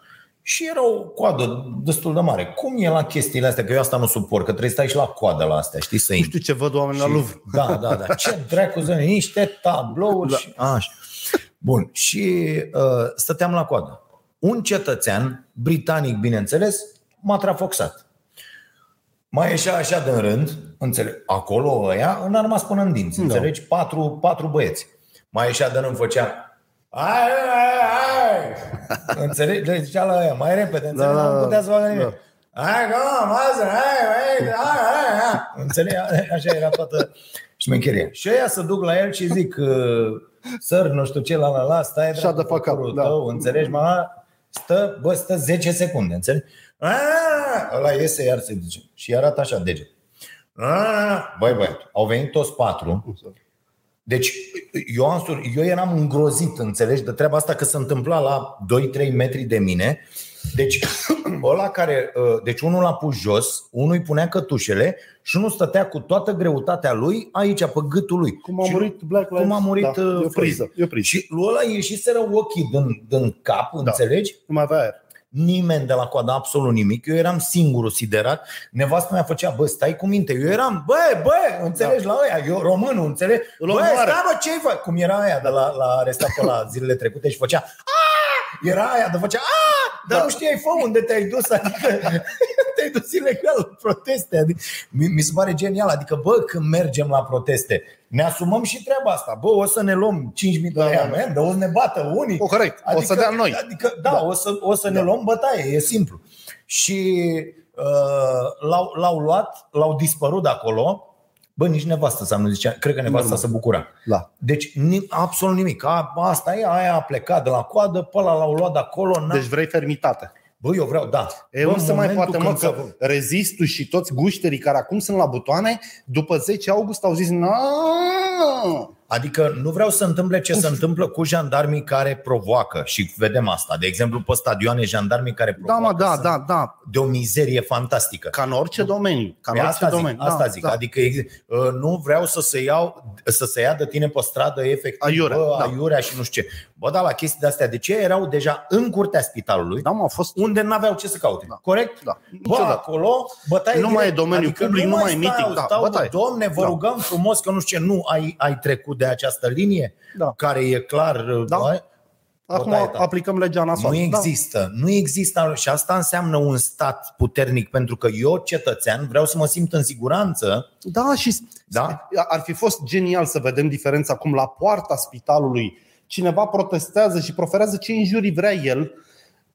Și era o coadă destul de mare. Cum e la chestiile astea? Că eu asta nu suport, că trebuie să stai și la coadă la astea, știi, să Nu intri. știu ce văd oameni la Louvre. Da, da, da. Ce dracu să niște tablouri da. și așa. Bun. Și uh, stăteam la coadă. Un cetățean, britanic, bineînțeles, m-a trafoxat. Mai ieșea așa de rând, înțeleg, acolo ăia, înarmați până în dinți, Da. înțelegi? Patru, patru băieți. Mai ieșea de rând, făcea Hai, hai, hai! Înțelegi? Le zicea la aia, mai repede, înțelegi? Da, da, nu da. putea să facă nimic. Da. Hai, come, hai, hai, hai, hai, hai, hai. Înțelegi? Așa era toată șmecheria. Și ăia să duc la el și zic, uh, săr, nu știu ce, la la la, stai Shut the dracu, fuck up, părul da. tău, înțelegi, mama? Stă, bă, stă 10 secunde, înțelegi? Aaa, ăla iese iar se duce și arată așa deget. Aaa, Băi, băi, au venit toți patru. Deci eu, am, sur- eu eram îngrozit, înțelegi, de treaba asta că se întâmpla la 2-3 metri de mine. Deci ăla care, uh, deci unul l-a pus jos, unul îi punea cătușele și unul stătea cu toată greutatea lui aici pe gâtul lui. Cum a Și murit Black Lives cum a murit da, uh, e o Floyd. priză, e o priză. Și lui ăla ieșiseră ochii din, din cap, Da. înțelegi? Nu mai avea aer. Nimeni de la coadă, absolut nimic. Eu eram singurul siderat. Nevastă mea făcea, bă, stai cu minte. Eu eram, bă, bă, înțelegi, da. la ăia, eu românul, înțelegi? Îl Bă, omoară. stai, bă, ce-i fă? Cum era aia de la, la arestat pe la zilele trecute și făcea, "Aaa!" era aia de făcea, "Aaa!" dar Da. nu știai, fă, unde te-ai dus, adică te-ai dus ilegal la proteste. Adică, mi, mi se pare genial, adică, bă, când mergem la proteste, ne asumăm și treaba asta. Bă, o să ne luăm 5.000 de Da, lei da, da. amendă, o să ne bată unii. O, corect. O să dea noi. Adică, da, da. O, să, o să ne luăm bătaie, e simplu. Și uh, l-au, l-au luat, l-au dispărut de acolo. Bă, nici nevastă să nu zicea, cred că nevasta Normal. se bucura. Da. Deci ni, absolut nimic. A, asta e, aia a plecat de la coadă, pe ăla l-au luat de acolo. N-a... Deci vrei fermitate. Bă, eu vreau, da. E, Bă, nu în se mai momentul poate, mă, când că se- rezistul și toți gușterii care acum sunt la butoane, după 10 august au zis, "Na, Adică nu vreau să întâmple ce se întâmplă cu jandarmii care provoacă și vedem asta. De exemplu, pe stadioane, jandarmii care Da, provoacă mă, da, sunt da, da. de o mizerie fantastică. Ca în orice domeniu. Ca în Păi orice asta zic, domeniu. asta da, zic. da. Adică uh, nu vreau să se iau să se ia de tine pe stradă efectiv Aiurea, bă, da. aiurea și nu știu ce. Bă, da, la chestii de astea, de ce erau deja în curtea spitalului, Da, mă, a fost unde n-aveau ce să caute. Da. Corect? Da. Bă, Niciodată. acolo bătaie Nu mai direct. e domeniu adică public, nu mai e stau, meeting, da, stau, bătaie. bă, domne, vă Da. rugăm frumos că nu știu ce, nu ai, ai trecut de această linie Da. care e clar Da. bă, Acum bătaie ta. aplicăm legea nasoală. nu Da. există, nu există și asta înseamnă un stat puternic pentru că eu, cetățean, vreau să mă simt în siguranță Da, și Da. ar fi fost genial să vedem diferența acum la poarta spitalului. Cineva protestează și proferează ce injurii vrea el,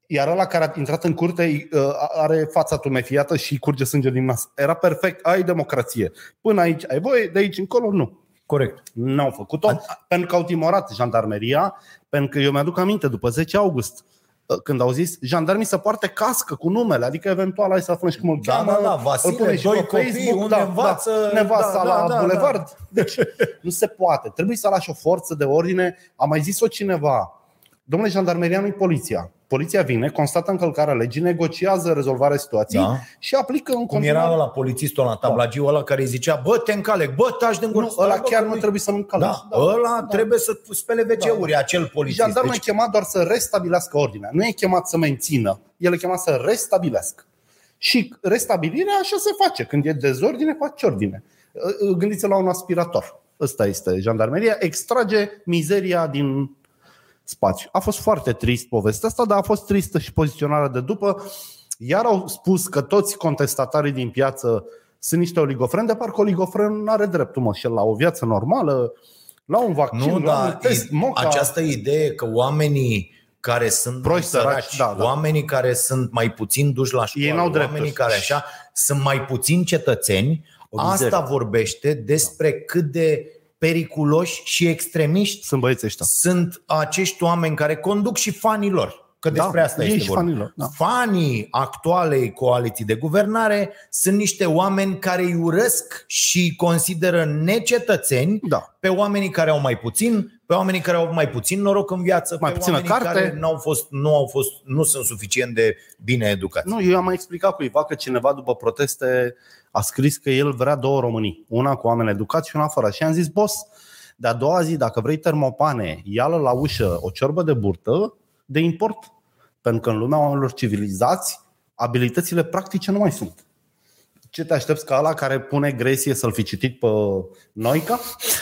iar ăla care a intrat în curte uh, are fața tumefiată și curge sânge din nas. Era perfect, ai democrație. Până aici ai voie, de aici încolo nu. Corect. N-au făcut-o pentru că au timorat jandarmeria, pentru că eu mi-aduc aminte, după 10 august, uh, când au zis, jandarmii să poarte cască cu numele, adică eventual hai să aflăm și cum îl Da, cheamă, da, da, îl Vasile, pune și doi pe copii, Facebook, unde da, învață, da, nevasta da, da, la da, bulevard. Deci nu se poate. Trebuie să lași o forță de ordine. A mai zis-o cineva. Domnule, jandarmeria nu poliția. Poliția vine, constată încălcarea legii, negociază rezolvarea situației Da. și aplică în Cum continuare. era la polițistul la tablagiu ăla care îi zicea, bă, te încalec, bă, taci din gură. Nu, ăla Stai, bă, chiar că nu nu-i- trebuie să nu încalci. Da, ăla trebuie să spele WC-uri, acel polițist. Jandarmul Deci, e chemat doar să restabilească ordinea. Nu e chemat să mențină. El e chemat să restabilească. Și restabilirea așa se face. Când e dezordine, faci ordine. Gândiți la un aspirator. Ăsta este jandarmeria. Extrage mizeria din spațiu. A fost foarte trist povestea asta, dar a fost tristă și poziționarea de după. Iar au spus că toți contestatarii din piață sunt niște oligofreni, de parcă oligofren nu are dreptul, mă, și el la o viață normală, la un vaccin, nu, la un dar test, i- moca. această idee că oamenii care sunt Proști, mai săraci, săraci, da, da. oamenii care sunt mai puțin duși la școală, Ei n-au drepturi. oamenii care așa sunt mai puțin cetățeni, O mizerie. asta vorbește despre cât de periculoși și extremiști Sunt băieții ăștia. sunt acești oameni care conduc și fanii lor. Că Da, despre asta ei este și vorba. fanii lor, da. Fanii actualei coaliții de guvernare sunt niște oameni care îi urăsc și consideră necetățeni Da. pe oamenii care au mai puțin, pe oamenii care au mai puțin noroc în viață, Mai pe puțină oamenii carte. care n-au fost, nu, au fost, nu sunt suficient de bine educați. Nu, eu am mai explicat cuiva că cineva după proteste a scris că el vrea două Românii. Una cu oameni educați și una fără. Și am zis, boss, de a doua zi, dacă vrei termopane, ia-l la ușă o ciorbă de burtă de import. Pentru că în lumea oamenilor civilizați, abilitățile practice nu mai sunt. Ce te aștepți ca ăla care pune gresie să-l fi citit pe Noica?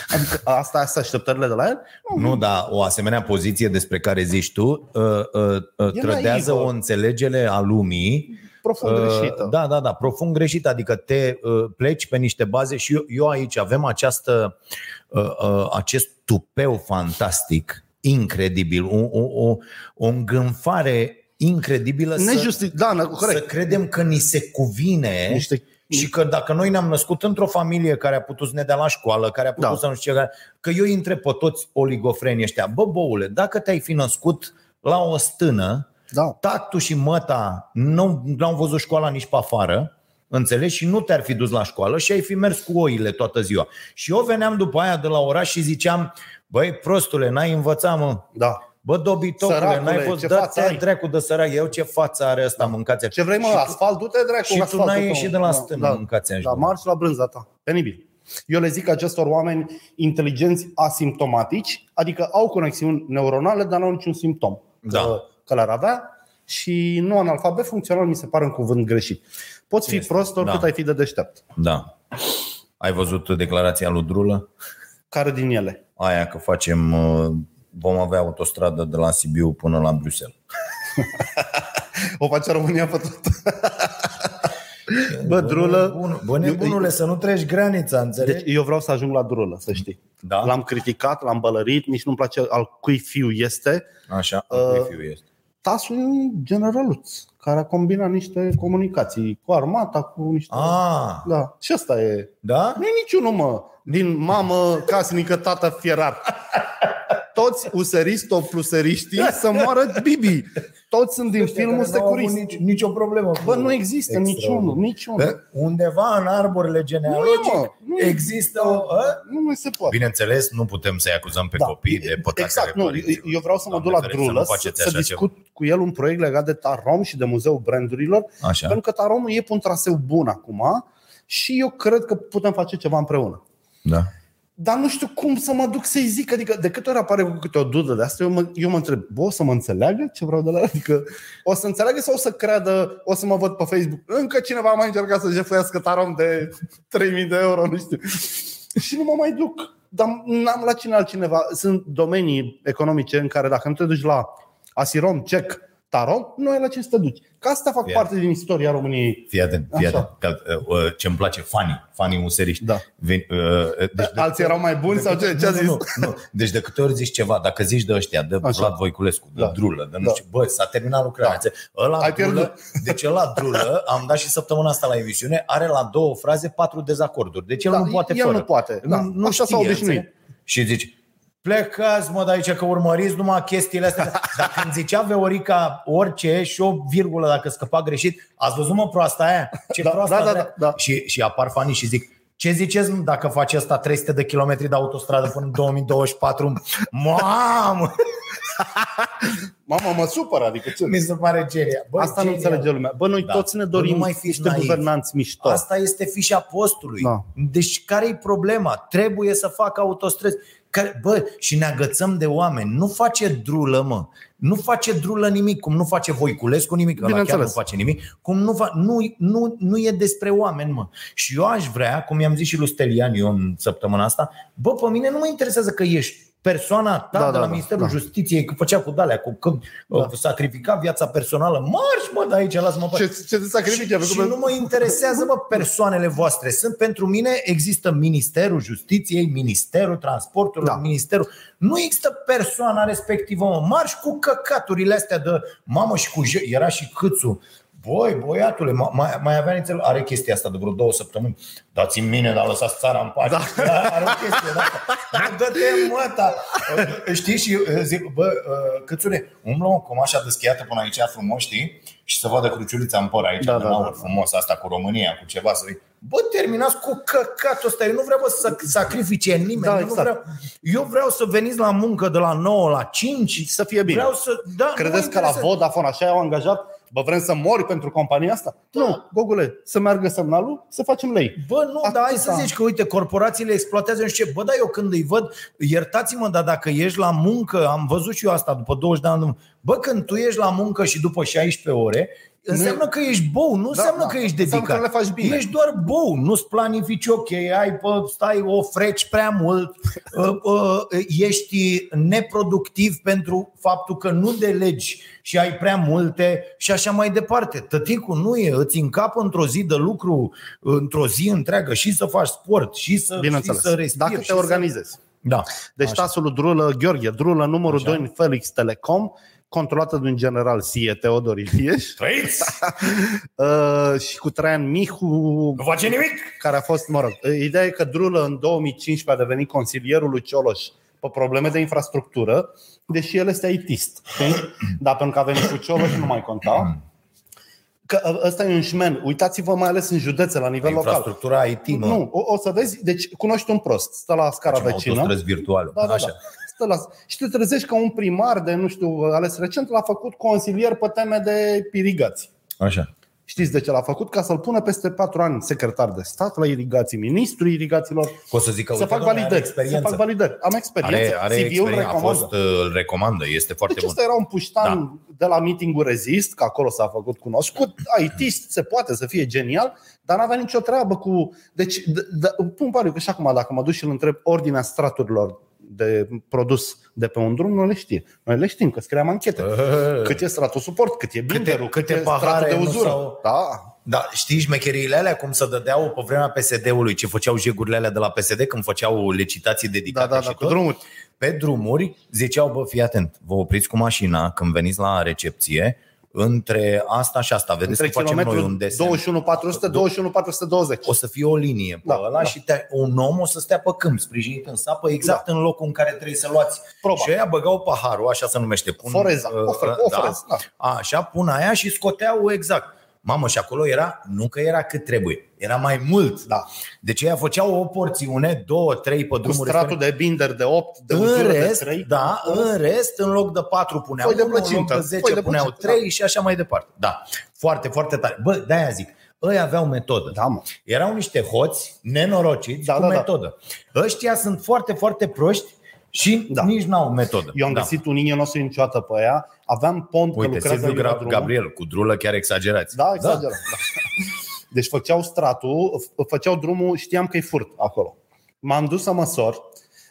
Adică asta sunt așteptările de la el? Nu, dar o asemenea poziție despre care zici tu uh, uh, uh, E trădează naivă. o înțelegere a lumii Profund greșită. Uh, Da, da, da, profund greșit. Adică te uh, pleci pe niște baze și eu, eu aici avem această, uh, uh, acest tupeu fantastic, incredibil, o, o, o, o îngânfare incredibilă să, Nejusti- da, na- să corect. credem că ni se cuvine Niște și că dacă noi ne-am născut într-o familie care a putut să ne dea la școală, care a putut Da. să nu știu ce, că eu îi întreb pe toți oligofrenii ăștia, bă, boule, dacă te-ai fi născut la o stână, Da. tactul și măta nu n-au văzut școala nici pe afară, înțelegi? Și nu te-ar fi dus la școală și ai fi mers cu oile toată ziua. Și eu veneam după aia de la oraș și ziceam, băi, prostule, n-ai învățat, mă. Da. Bă, dobitocule, Săracule, n-ai fost, ce dă față te ai?" dracu de sărac, eu ce față are ăsta, mâncați Ce vrei, mă, și tu- asfalt? Du-te, dracu, și tu asfaltul n-ai tău. ieșit de la stână, da, mâncați da, marci la brânza ta. Penibil. Eu le zic acestor oameni inteligenți asimptomatici, adică au conexiuni neuronale, dar nu au niciun simptom Da. că, că l-ar avea și nu analfabet funcțional mi se pare un cuvânt greșit. Poți fi Este, prost oricât da. ai fi de deștept. Da. Ai văzut declarația lui Drulă? Care din ele? Aia că facem, uh, vom avea autostradă de la Sibiu până la Bruxelles. O face România pe tot. Bă, drulă. Bun, bă, nebunule, să nu treci granița, înțelegi? Deci eu vreau să ajung la drulă, să știi. Da? L-am criticat, l-am bălărit, nici nu-mi place al cui fiu este. Așa, Uh, uh, fiu este. Tasul e un generăluț care a combinat niște comunicații cu armata, cu niște... Ah, Da, și asta e. da? Nu e niciunul, mă, din mamă casnică, tată fierar. toți useriști, top pluseriștii să moară Bibi. Toți sunt din filmul Care n-au avut securist. Nici, nicio problemă. Bă, cu nu există niciunul, niciunul. Bă, Undeva în arborile genealogice Nu, mă, nu există o... A? Nu mai se poate. Bineînțeles, nu putem să-i acuzăm pe Da. copii de păcatele Exact, nu, părinților. eu vreau să mă duc Doamne la ferește, Drulă nu să, faceți să așa discut cu el un proiect legat de Tarom și de Muzeul Brandurilor, Așa. pentru că Taromul e pe un traseu bun acum și eu cred că putem face ceva împreună. Da. Dar nu știu cum să mă duc să-i zic, adică de câte ori apare cu câte o dudă de asta, eu mă, eu mă întreb, bă, o să mă înțeleagă ce vreau de la el? Adică o să înțeleagă sau o să creadă, o să mă văd pe Facebook, încă cineva a mai încercat să jefuiască tarom de 3000 de euro, nu știu. Și nu mă mai duc. Dar n-am la cine altcineva. Sunt domenii economice în care dacă nu te duci la Asirom, Cec, Tarom, nu ai la ce să te duci. Că asta fac Ia. parte din istoria României. Fii atent, fii Așa. atent. Că, uh, ce îmi place, fanii, fanii useriști. Da. Vin, uh, deci de Alții erau mai buni sau ce, ce a nu, zis? Nu, nu. Deci de câte ori zici ceva, dacă zici de ăștia, de Așa. Vlad Voiculescu, de Da. drulă, de nu Da. știu, bă, s-a terminat lucrarea. Da. Ăla Ai drulă, pierdut. deci ăla drulă, am dat și săptămâna asta la emisiune, are la două fraze patru dezacorduri. Deci el Da, nu poate el fără. nu poate, da. Nu, nu Așa s-a știe, obișnuit. înțelegi? Și zici, plecați mă de aici că urmăriți numai chestiile astea. Dar când zicea Veorica orice și o virgulă dacă scăpa greșit, ați văzut mă proasta aia? Ce Da, proasta da, da, vrea? da, da. Și, și apar fanii și zic, ce ziceți mă, dacă face asta 300 de kilometri de autostradă până în 2024? Mamă! Mamă, mă supăr, adică ce? Mi se pare genia. Bă, Asta nu genial. înțelege lumea. Bă, noi Da. toți ne Bă, dorim nu mai fiți niște naivi. guvernanți mișto. Asta este fișa postului. Da. Deci care e problema? Trebuie să facă autostrăzi. Care, bă, și ne agățăm de oameni. Nu face drulă, mă. Nu face drulă nimic, cum nu face Voiculescu nimic, ăla chiar nu Bineînțeles. face nimic, cum nu, fa- nu, nu, nu e despre oameni, mă. Și eu aș vrea, cum i-am zis și lui Stelian eu în săptămâna asta, bă, pe mine nu mă interesează că ești persoana ta Da, de da, la da, Ministerul da. Justiției, că făcea cu dalea, cu că da. sacrifica viața personală. Marș, mă, de aici, lasă-mă pe Ce, ce de sacrificii? și, și nu mă interesează, mă, persoanele voastre. Sunt pentru mine, există Ministerul Justiției, Ministerul Transporturilor, Da. da. Ministerul... Nu există persoana respectivă, mă. Marș cu căcaturile astea de mamă și cu... je- Era și câțu. Boi, boiatule, ma- mai, mai avea nițel, are chestia asta de vreo două săptămâni. Dați-mi mine, dar lăsați țara în pace. Da. Are o chestie de asta. Nu dă-te măta. Știi și uh, zic, bă, uh, câțule, umblă o comașa deschiată până aici frumos, știi? Și să vadă cruciulița în păr aici, Da, da, da, da, da, aur da. frumos, asta cu România, cu ceva să Bă, terminați cu căcatul ăsta. Eu nu vreau bă, să sacrifice nimeni. Da, eu, exact. nu vreau, eu vreau să veniți la muncă de la 9 la 5 Să fie bine. Vreau să, da, nu mă Credeți că la interesează. Vodafone așa i-au angajat? Bă, vrem să mori pentru compania asta? Da. Nu, Gogule, să meargă semnalul, să facem lei. Bă, nu, dar hai să Atâta. zici că, uite, corporațiile exploatează nu știu ce. Bă, dar eu când îi văd, iertați-mă, dar dacă ești la muncă, am văzut și eu asta după 20 de ani, bă, când tu ești la muncă și după 16 ore, înseamnă că ești bou, nu Da, înseamnă da. că ești Înseamnă dedicat. că le faci bine. Ești doar bou, nu-ți planifici, ok, ai, pă, stai, o freci prea mult, uh, uh, ești neproductiv pentru faptul că nu delegi și ai prea multe și așa mai departe. Tăticul nu e, îți încapă într-o zi de lucru, într-o zi întreagă și să faci sport și să, și Bineînțeles. să respiri. Dacă și te organizezi. Să... Da. Deci Așa. tasul lui Drulă, Gheorghe Drulă, numărul Așa. 2 în Felix Telecom, controlată de un general Sie, Teodor Ilieș, Trăiți! uh, și cu Traian Mihu, Nu face nimic! care a fost, mă rog, ideea e că Drulă în 2015 a devenit consilierul lui Cioloș pe probleme de infrastructură, deși el este ITist. știi? Dar pentru că a venit cu Cioloș nu mai conta. Că ăsta e un șmen. Uitați-vă mai ales în județe, la nivel local. Infrastructura IT, mă. Nu, o, o să vezi, deci cunoști un prost, stă la scara Facem vecină. autostrăzi virtuale. Da, da, Așa. da. Stă la... Și te trezești că un primar de, nu știu, ales recent l-a făcut consilier pe teme de irigații. Așa. Știți de ce l-a făcut? Ca să-l pună peste patru ani secretar de stat la irigații, ministrul irigațiilor, Pot să zic că să uite, fac domnule, are validări. Să experiență. fac validări. Am experiență. Are, are CV-ul experiență. A recomandă. fost, uh, îl recomandă, este foarte Deci bun. ăsta era un puștan da. de la meetingul Rezist, că acolo s-a făcut cunoscut. it se poate să fie genial, dar n-avea nicio treabă cu... Deci, d- d- pun pariu că și acum, dacă mă duc și îl întreb ordinea straturilor de produs de pe un drum, nu le știe. Noi le știm, că scriam anchete. Cât e stratul suport, cât e binderul, câte cât e pahare stratul de nu uzură. s-au- Da. Da, știi șmecheriile alea cum să dădeau pe vremea PSD-ului, ce făceau jegurile alea de la PSD când făceau licitații Da, dedicate da, da, și cu tot? drumuri. Pe drumuri ziceau, bă, fii atent, vă opriți cu mașina când veniți la recepție, între asta și asta. Vedeți Între că facem noi un kilometru desen. 21 400, 21 420. O să fie o linie pe Da, ăla da. și te, un om o să stea pe câmp, sprijinit în sapă, exact în locul în care trebuie să luați. Proba. Și aia băgau paharul, așa se numește. Pun, Foreza. uh, O fre- o freză, da. Așa, pun aia și scoteau exact. Mamă, și acolo era, nu că era cât trebuie, era mai mult. Da. Deci ei făceau o porțiune, două, trei pe Cu drumuri. stratul de binder de 8, de în uzură de rest, 3. da, în rest, în loc de 4 puneau Foi de 1, în loc plăcintă, de 10 foi de puneau plăcintă, 3 și așa mai departe. Da, foarte, foarte tare. Bă, de-aia zic, ei aveau metodă. Da, mă. Erau niște hoți nenorociți Da, cu da, da. metodă. Ăștia sunt foarte, foarte proști și Da. nici n-au metodă. Eu am da. găsit un inel nostru niciodată pe ea. Aveam pont că Uite, lucrează Silviu Iulia Gra- drumul. Gabriel, cu drulă chiar exagerați. Da, exagerat. Da. Deci făceau stratul, f- făceau drumul, știam că e furt acolo. M-am dus să măsor,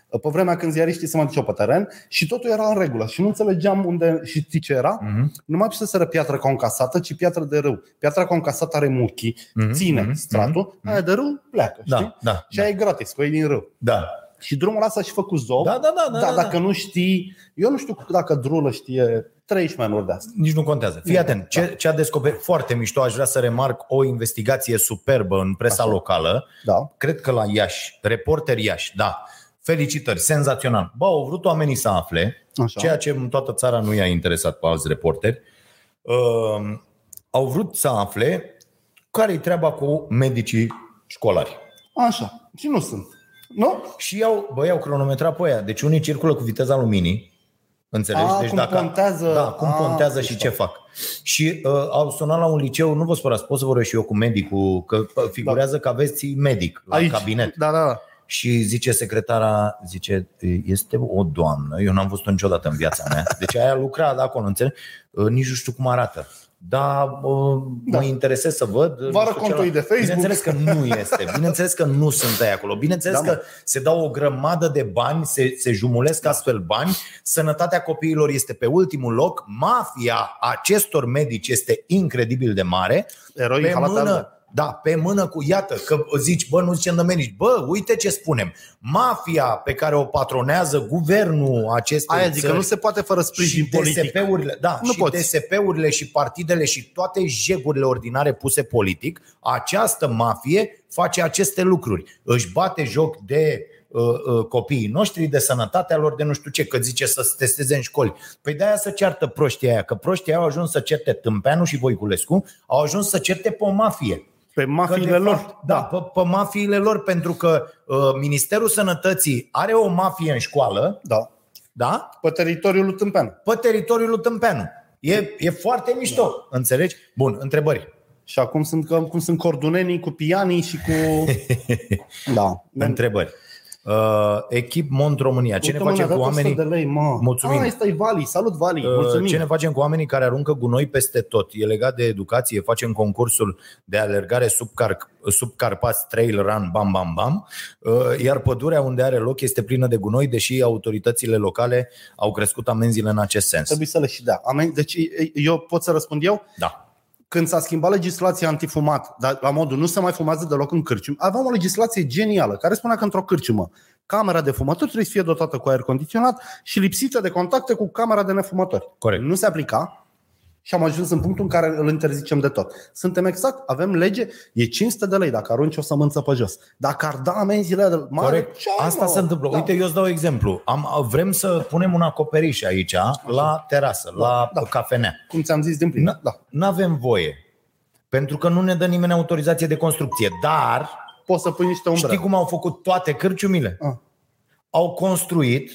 pe vremea când ziariștii se mă duceau pe teren și totul era în regulă și nu înțelegeam unde și știi ce era. Mhm. Nu mai să piatră concasată, ci piatră de râu. Piatra concasată are muchii, Mhm, ține mhm, stratul, aia de râu pleacă, Da, știi? da, Și aia e gratis, că e din râu. Da. Și drumul ăsta și făcut zob. Da, da, da, da, Dar da, dacă nu știi, eu nu știu dacă drulă știe 13 menuri de asta. Nici nu contează. Fii Da. atent, ce, ce a descoperit foarte mișto, aș vrea să remarc o investigație superbă în presa Așa. locală, Da. cred că la Iași, reporter Iași, da. Felicitări, senzațional. Bă, au vrut oamenii să afle, Așa. ceea ce în toată țara nu i-a interesat pe alți reporteri, uh, au vrut să afle care e treaba cu medicii școlari. Așa. Și nu sunt. Nu? Și iau, bă, iau cronometrat pe aia. Deci unii circulă cu viteza luminii. Înțelegi? A, deci cum dacă, pontează. Da, cum A, pontează deci și da. ce fac. Și uh, au sunat la un liceu, nu vă spărați, pot să vorbesc și eu cu medicul, că uh, figurează că aveți medic la Aici. cabinet. Da, da, da. Și zice secretara, zice, este o doamnă, eu n-am văzut-o niciodată în viața mea. Deci aia lucra de acolo, înțeleg? Uh, Nici nu știu cum arată. Da, uh, Da. mă interesez să văd. nu Vară știu contul ceva. de Facebook. Bineînțeles că nu este. Bineînțeles că nu sunt ei acolo. Bineînțeles Da, mă. că se dau o grămadă de bani, se, se jumulesc astfel bani. Sănătatea copiilor este pe ultimul loc. Mafia acestor medici este incredibil de mare. Eroi Pe în halate albe. mână, da, pe mână cu, iată, că zici, bă, nu zicem de medici, bă, uite ce spunem. Mafia pe care o patronează guvernul acestei Aia zic că țări nu se poate fără sprijin și politic. DSP-urile, da, Nu și poți. DSP-urile și partidele și toate jegurile ordinare puse politic, această mafie face aceste lucruri. Își bate joc de uh, uh, copiii noștri, de sănătatea lor, de nu știu ce, că zice să se testeze în școli. Păi de-aia să ceartă proștii aia, că proștii aia au ajuns să certe Tâmpeanu și Voiculescu, au ajuns să certe pe o mafie. Pe Că, mafiile de lor. fapt, Da, pe, pe mafiile lor, pentru că uh, Ministerul Sănătății are o mafie în școală, Da. da? Pe teritoriul lui Tâmpeanu. pe teritoriul lui Tâmpeanu. E, e foarte mișto, da. înțelegi? Bun, întrebări. Și acum sunt, că- cum sunt cordunenii cu pianii și cu... da. Întrebări. Uh, echip Mont România. Ce ne Uite, mă, facem ne-a cu dat 100 oamenii? De lei, mă. Mulțumim. Ah, ăsta e Vali. Salut, Vali. Uh, Mulțumim. Ce ne facem cu oamenii care aruncă gunoi peste tot? E legat de educație, facem concursul de alergare sub, Car- sub Carpați Trail Run, bam, bam, bam. Uh, Iar pădurea unde are loc este plină de gunoi, deși autoritățile locale au crescut amenziile în acest sens. Trebuie să le și dea. Amen. Deci eu pot să răspund eu? Da. Când s-a schimbat legislația antifumat, dar la modul nu se mai fumează deloc în cârcium, aveam o legislație genială care spunea că într-o cârciumă camera de fumători trebuie să fie dotată cu aer condiționat și lipsită de contacte cu camera de nefumători. Corect. Nu se aplica și am ajuns în punctul în care îl interzicem de tot. Suntem exact, avem lege, e 500 de lei dacă arunci o sămânță pe jos. Dacă ar da amenziile de mare, Corect. ce ai, Asta mă? se întâmplă. Da. Uite, eu îți dau exemplu. Am, vrem să punem un acoperiș aici, la terasă, la da. cafenea. Cum ți-am zis din plin. Nu Da. avem voie. Pentru că nu ne dă nimeni autorizație de construcție. Dar Poți să pui niște umbre. știi cum au făcut toate cârciumile? Ah. Au construit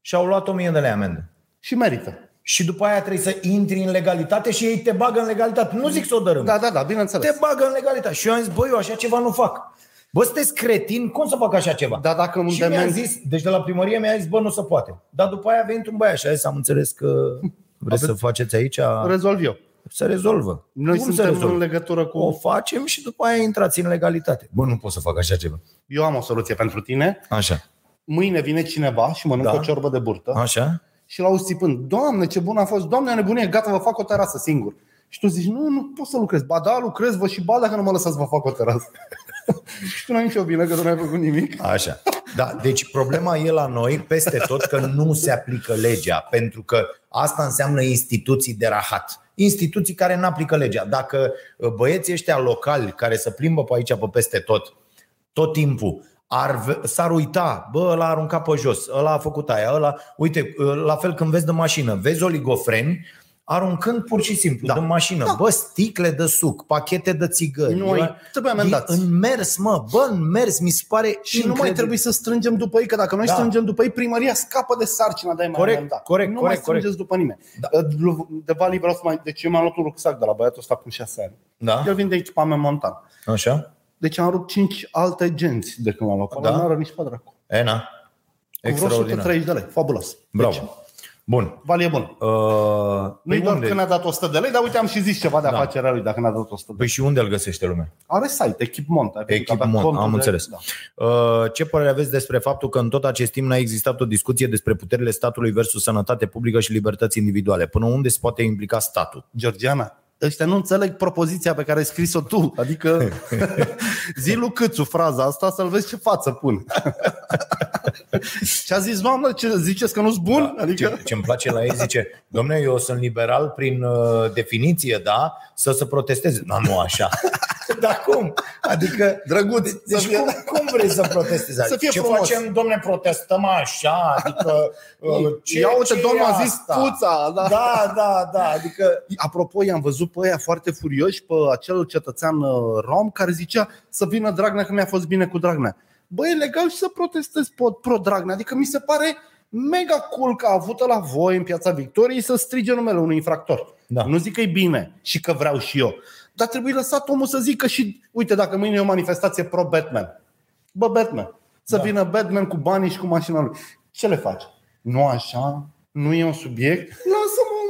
și au luat 1000 de lei amendă. Și merită. Și după aia trebuie să intri în legalitate și ei te bagă în legalitate. Nu zic să o dărâm. Da, da, da, bineînțeles. Te bagă în legalitate. Și eu am zis, băi, eu așa ceva nu fac. Bă, sunteți cretin, cum să fac așa ceva? Dar dacă un Și mi-a dement zis, deci de la primărie mi-a zis, bă, nu se poate. Dar după aia a venit un băiat și a zis, am înțeles că vreți să faceți aici, rezolv eu. se rezolvă. Noi Cum se suntem rezolvă? în legătură cu... O facem și după aia intrați în legalitate. Bă, nu pot să fac așa ceva. Eu am o soluție pentru tine. Așa. Mâine vine cineva și mănâncă Da. o ciorbă de burtă Așa? Și l-auzi țipând. Doamne, ce bun a fost! Doamne, nebunie, gata, vă fac o terasă singur. Și tu zici, nu, nu pot să lucrez. Ba da, lucrez, vă și ba dacă nu mă lăsați să vă fac o terasă. și tu n-ai nicio vină că tu n-ai făcut nimic. Așa. Da, deci problema e la noi peste tot că nu se aplică legea, pentru că asta înseamnă instituții de rahat. instituții care nu aplică legea. Dacă uh, băieții ăștia locali care se plimbă pe aici, pe peste tot, tot timpul, ar, ve- s-ar uita, bă, ăla a aruncat pe jos, ăla a făcut aia, ăla, uite, uh, la fel când vezi de mașină, vezi oligofreni, aruncând pur și simplu da. Da. de mașină, da. bă, sticle de suc, pachete de țigări. Nu ai- trebuie amendați. În mers, mă, bă, în mers, mi se pare Și nu mai incredibil. trebuie să strângem după ei, că dacă noi Da. strângem după ei, primăria scapă de sarcina de a-i mai Corect, amenda. corect, Nu corect, mai strângeți după nimeni. Da. De Vali vreau să mai... Deci eu mi-am luat un rucsac de la băiatul ăsta cu 6 ani. Da? El vinde echipament montan. Așa? Deci am rupt 5 alte genți de când l-am luat. Da? Da? Nu are nici pe dracu. E, na. Cu vreo Extraordinar. 130 de lei. Fabulos. Bravo. Deci, Bun. Vali e bun. Uh, Nu-i păi, doar unde? că ne-a dat 100 de lei, dar uite, am și zis ceva de Da. afacerea lui dacă ne-a dat 100 de lei. Păi și unde îl găsește lumea? Are site, Echipmont. ai văzut că avea Echipmont, contul am de- înțeles. Da. Uh, Ce părere aveți despre faptul că în tot acest timp n-a existat o discuție despre puterile statului versus sănătate publică și libertăți individuale? Până unde se poate implica statul? Georgiana, ăștia nu înțeleg propoziția pe care ai scris-o tu. Adică zi lui Câțu fraza asta să-l vezi ce față pun. Ce a zis, doamnă, ce ziceți că nu-s bun? Da, adică... ce, ce-mi place la ei zice, domne, eu sunt liberal prin uh, definiție, da, să se protesteze. Nu, nu așa. Dar cum? Adică, Drăguț, deci să fie- cum, cum vrei să protestezi? Să fie ce frumos. facem, domne, protestăm așa? Adică, uh, ce, Ia uite, ce domnul e a zis asta? puța. Da. Da, da, da, adică Apropo, i-am văzut pe aia foarte furioși pe acel cetățean uh, rom care zicea să vină Dragnea că mi-a fost bine cu Dragnea. Băi, e legal și să protestezi pro- pro-Dragnea. Adică mi se pare mega cool că a avut la voi în Piața Victoriei să strige numele unui infractor. Da. Nu zic că e bine și că vreau și eu. Dar trebuie lăsat omul să zică și, uite, dacă mâine e o manifestație pro-Batman. Bă, Batman. Să Da. vină Batman cu banii și cu mașina lui. Ce le faci? Nu așa? Nu e un subiect?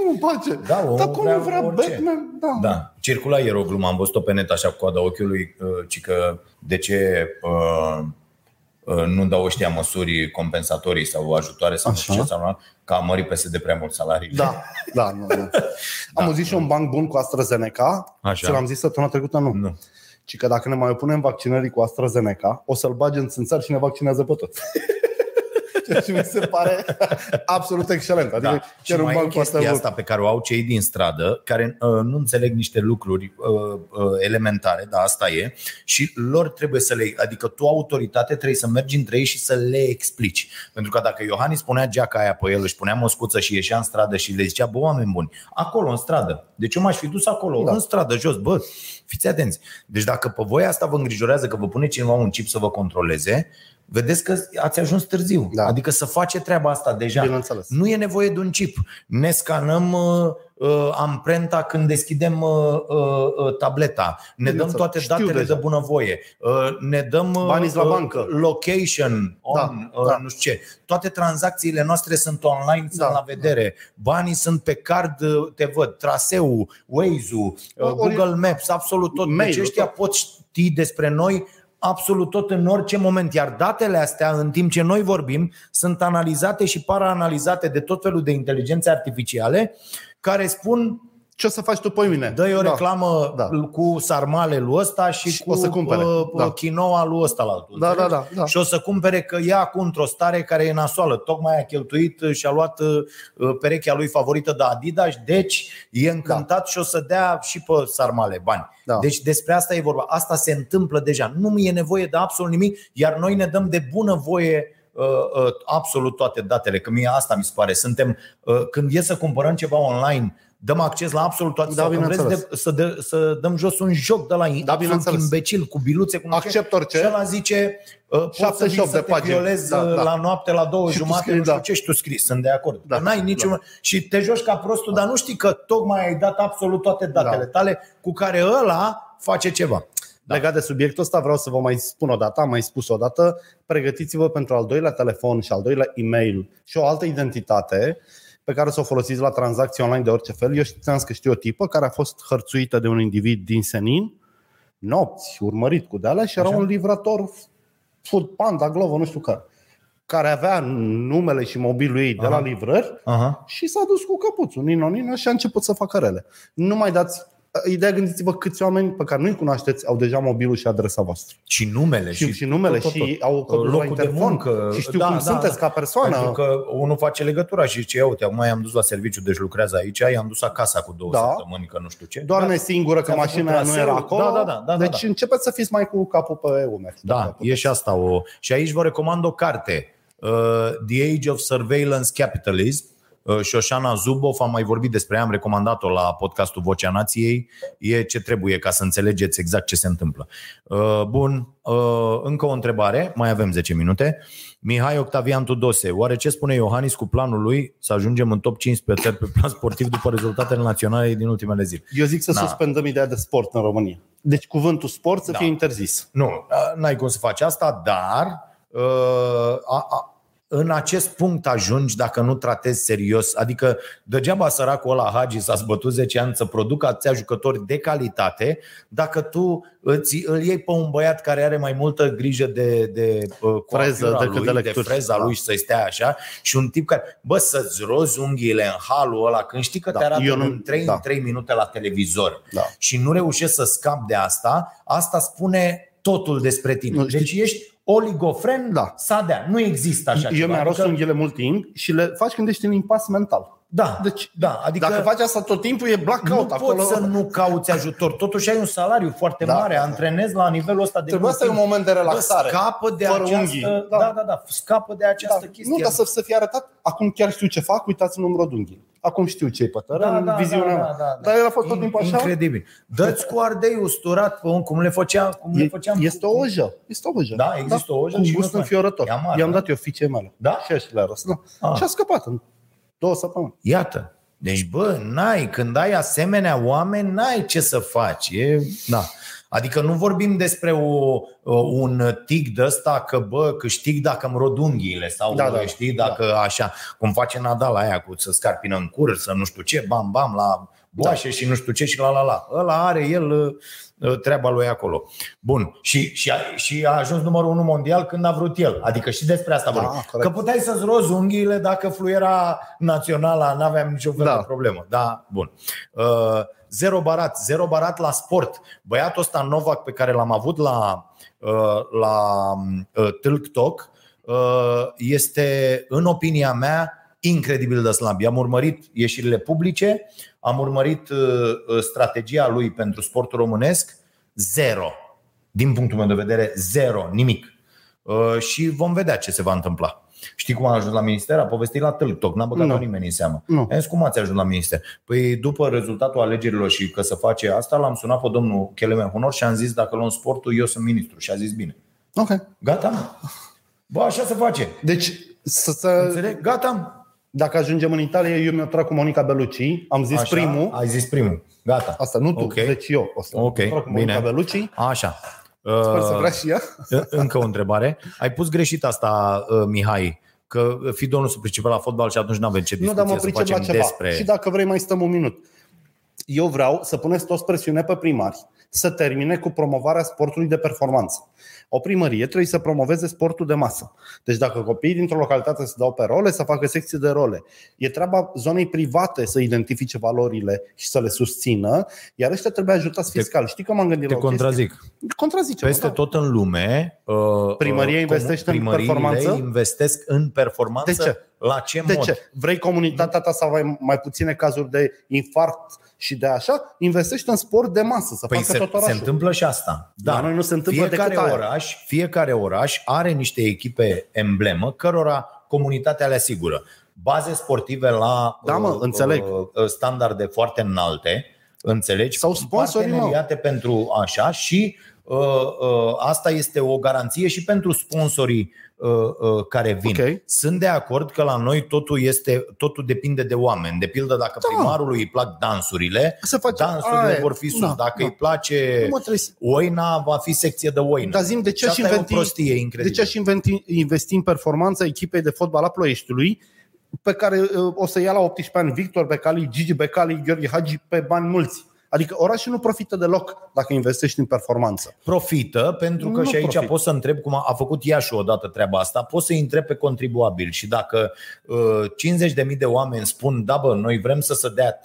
Lasă-mă omul în pace. Da, omul Dacă vrea omul vrea orice. Batman, da. Da, circula ieri o glumă, am văzut-o pe net așa cu coada ochiului, uh, ci că de ce uh, uh, nu dau ăștia măsuri compensatorii sau ajutoare sau nu știu Așa. ce sau că a mărit PSD prea mult salariile. Da, da, nu, nu. Am auzit și un banc bun cu AstraZeneca. Așa. Ți l-am zis săptămâna trecută, nu. Nu. Ci că dacă ne mai opunem vaccinării cu AstraZeneca, o să-l bage în țânțar și ne vaccinează pe toți. Ceea ce mi se pare absolut excelent. Adică Da. chiar Și un mai e banc cu asta chestia bun. asta pe care o au cei din stradă, care uh, nu înțeleg niște lucruri uh, uh, elementare, dar asta e, și lor trebuie să le. Adică tu, autoritate, trebuie să mergi între ei și să le explici. Pentru că dacă Iohannis punea geaca aia pe el, își punea măscuță și ieșea în stradă și le zicea, bă, oameni buni, acolo, în stradă. Deci eu m-aș fi dus acolo, da. Da. în stradă, jos, bă, fiți atenți. Deci dacă pe voi asta vă îngrijorează că vă pune cineva un chip să vă controleze, vedeți că ați ajuns târziu. Da. Adică să face treaba asta deja. Bineînțeles. Nu e nevoie de un chip. Ne scanăm uh, uh, amprenta când deschidem uh, uh, uh, tableta. Ne dăm Bineînțeles. toate Știu datele deja. de bunăvoie. Uh, ne dăm uh, Banii la uh, bancă. location on, Da, uh, da. nu știu ce. Toate tranzacțiile noastre sunt online, sunt Da. la vedere. Banii sunt pe card, uh, te văd, traseul, Waze-ul, uh, Ori- Google Maps, absolut tot. Deci Mail-ul, ăștia tot. pot ști despre noi absolut tot în orice moment. Iar datele astea, în timp ce noi vorbim, sunt analizate și paraanalizate de tot felul de inteligențe artificiale care spun Ce o să faci tu pe mine? dă o Da. reclamă Da. cu sarmale lui ăsta și Și cu o să cumpere. uh, Da. quinoa lui ăsta la altul. Da, înțelegi? da, da, da. Și o să cumpere că ia acum într-o stare care e nasoală. Tocmai a cheltuit și a luat uh, perechea lui favorită de Adidas, deci e încântat da. și o să dea și pe sarmale bani. Da. Deci despre asta e vorba. Asta se întâmplă deja. Nu mi e nevoie de absolut nimic, iar noi ne dăm de bună voie uh, uh, absolut toate datele. Că mie asta mi se pare. Suntem, uh, când e să cumpărăm ceva online, dăm acces la absolut toate. Da, sau când vreți bineînțeles. de, să, de, să dăm jos un joc de la absolut bineînțeles. imbecil cu biluțe. Cu nu știu ce. Accept orice. Și ăla zice, uh, poți să 78 vii să de te pagini. violezi Da, uh, da. la noapte la două Și tu jumate, scrii, nu știu da. ce și tu scrii, sunt de acord. Da, Că N-ai niciun... Și te joci ca prostul, dar nu știi că tocmai ai dat absolut toate datele Da. tale cu care ăla face ceva. Da. Legat de subiectul ăsta, vreau să vă mai spun o dată, am mai spus o dată, pregătiți-vă pentru al doilea telefon și al doilea e-mail și o altă identitate pe care să o folosiți la tranzacții online de orice fel. Eu știam că știu o tipă care a fost hărțuită de un individ din Senin, nopți, urmărit cu de și era Așa. un livrator Food Panda, Glovo, nu știu care, care avea numele și mobilul ei de Aha. la livrări Aha. și s-a dus cu căpuțul, Nino, Nino, și a început să facă rele. Nu mai dați Ideea, gândiți-vă câți oameni pe care nu-i cunoașteți au deja mobilul și adresa voastră. Și numele. Și, și numele tot, tot, tot. și au codul la locul de interfon muncă. și știu cum sunteți ca persoană. Pentru că unul face legătura și zice, ia uite, mai am dus la serviciu, deci lucrează aici, i-am dus acasă cu două Da. săptămâni, că nu știu ce. Doarme Da. singură că Ți-a făcut mașina aia nu traseul. era acolo. Da, da, da, da, deci da. începeți să fiți mai cu capul pe umeri. Da, Dacă e și asta o. Și aici vă recomand o carte. Uh, The Age of Surveillance Capitalism. Uh, Șoșana Zubov, am mai vorbit despre ea, am recomandat-o la podcastul Vocea Nației. E ce trebuie ca să înțelegeți exact ce se întâmplă. Uh, Bun, uh, încă o întrebare, mai avem 10 minute. Mihai Octavian Tudose, oare ce spune Iohannis cu planul lui să ajungem în top 15 pe plan sportiv după rezultatele naționale din ultimele zile? Eu zic să Da. suspendăm ideea de sport în România. Deci cuvântul sport să Da. fie interzis. Nu, n-ai cum să faci asta, dar uh, a, a, în acest punct ajungi dacă nu tratezi serios. Adică degeaba săracul ăla Hagi s-a zbătut 10 ani să producă atâția jucători de calitate dacă tu îți, îl iei pe un băiat care are mai multă grijă de, de uh, Freză coafura decât lui, de de lecturi. freza Da. lui și să-i stea așa și un tip care, bă, să-ți rozi unghiile în halul ăla când știi că Da, te arată eu nu- în 3, da. în 3 minute la televizor Da. și nu reușești să scapi de asta, asta spune totul despre tine. Nu, știi- deci ești oligofren, Da. sadea. Nu există așa Eu ceva. mi-am rost adică, unghiile mult timp și le faci când ești în impas mental. da, Deci, da, adică Dacă faci asta tot timpul, e nu blackout poți acolo. să nu cauți ajutor. Totuși ai un salariu foarte Da. mare, antrenezi la nivelul ăsta de Trebuia mult să ai un timp. moment de relaxare. Bă, scapă de Fără această, unghii. da. Da. da, da, da, scapă de această Da. chestie. Nu, dar să, să fie arătat. Acum chiar știu ce fac, uitați numărul de unghii. Acum știu ce-i pe tărân, Da, da, viziunea da, mea. da, da. Dar el a fost tot In- timpul așa. Incredibil. Dă-ți cu ardei usturat pe un, cum le făcea, cum le E, făceam. este o ojă. Este o ojă. Da, există o ojă Cu și gust nu-ți mai- înfiorător. E amar, I-am da? dat eu fiicei mele. Da? Și așa le-a rost. Da. Ah. Și a scăpat în două săptămâni. Iată. Deci, bă, n-ai, când ai asemenea oameni, n-ai ce să faci. E, da. Adică nu vorbim despre o, un tic de ăsta că, bă, câștig dacă îmi rod unghiile sau, Da, da, da, da, știi, dacă da. așa, cum face Nadal aia cu să scarpină în cur, să nu știu ce, bam, bam, la boașe da. și nu știu ce și la la la. Ăla are el uh, treaba lui acolo. Bun. Și, și, a, și a ajuns numărul unu mondial când a vrut el. Adică și despre asta Da, vorbim. corect. Că puteai să-ți rozi unghiile dacă fluiera naționala, n-aveam nicio fel Da. de problemă. Da, bun. Uh, zero barat, zero barat la sport. Băiatul ăsta Novak pe care l-am avut la, uh, la uh, Tilk Talk uh, este, în opinia mea, incredibil de slab. Am urmărit ieșirile publice, am urmărit uh, uh, strategia lui pentru sportul românesc, zero. Din punctul meu de vedere, zero, nimic. Uh, și vom vedea ce se va întâmpla. Știi cum a ajuns la minister? A povestit la Tâltoc, n-a băgat Nu. nimeni în seamă. Nu. Am zis, cum ați ajuns la minister? Păi după rezultatul alegerilor și că să face asta, l-am sunat pe domnul Chelemen Honor și am zis, dacă luăm sportul, eu sunt ministru. Și a zis, bine. Ok. Gata, mă. Bă, așa se face. Deci, să, să, Înțeleg? Gata. dacă ajungem în Italia, eu mi-o trag cu Monica Bellucci. Am zis Așa, primul. Ai zis primul. Gata. Asta nu tu, Ok. deci eu. O să Ok, trag cu Monica bine. Bellucci. Așa. Sper să Uh, vrea și ea. Încă o întrebare. Ai pus greșit asta, uh, Mihai, că Fido nu se pricepe la fotbal și atunci nu avem ce Nu, discuție dar mă să pricep facem la ceva. despre... Și dacă vrei, mai stăm un minut. Eu vreau să puneți toți presiune pe primari să termine cu promovarea sportului de performanță. O primărie trebuie să promoveze sportul de masă. Deci dacă copiii dintr-o localitate se dau pe role, să facă secții de role. E treaba zonei private să identifice valorile și să le susțină, iar ăștia trebuie ajutați fiscal. Știi că m-am gândit Te la o chestie? contrazic. Contrazice. Peste da. tot în lume uh, Primăria uh, investește în primăriile performanță? investesc în performanță De ce? La ce De mod? ce? Vrei comunitatea ta să ai mai puține cazuri de infarct și de așa? Investește în sport de masă, să Păi facă se, tot se orașul. întâmplă și asta. La noi nu se întâmplă fiecare decât aia. Oraș, fiecare oraș are niște echipe emblemă cărora comunitatea le asigură. Baze sportive la Da, mă, înțeleg. uh, standarde foarte înalte, înțelegi? Sau sponsorii, mă. parteneriate pentru așa și uh, uh, asta este o garanție și pentru sponsorii uh, uh, care vin. Ok. Sunt de acord că la noi totul este totul depinde de oameni. De pildă dacă Da. primarului îi plac dansurile, Se face- dansurile aia e. vor fi sus. Da, dacă da. îi place Nu mă trebuie să- Oina va fi secție de oină. Dar zim, de ce Și aș asta e o inventi, prostie de incredibilă. ce aș inventi, investi în performanța echipei de fotbal a Ploieștiului, pe care uh, o să ia la 18 ani Victor Becali, Gigi Becali, Gheorghe Hagi pe bani mulți. Adică orașul nu profită deloc dacă investești în performanță. Profită, pentru că Nu și aici profită. poți să întreb cum a, a făcut Iași odată treaba asta, poți să-i întreb pe contribuabil și dacă uh, 50.000 de oameni spun, da bă, noi vrem să se dea 3%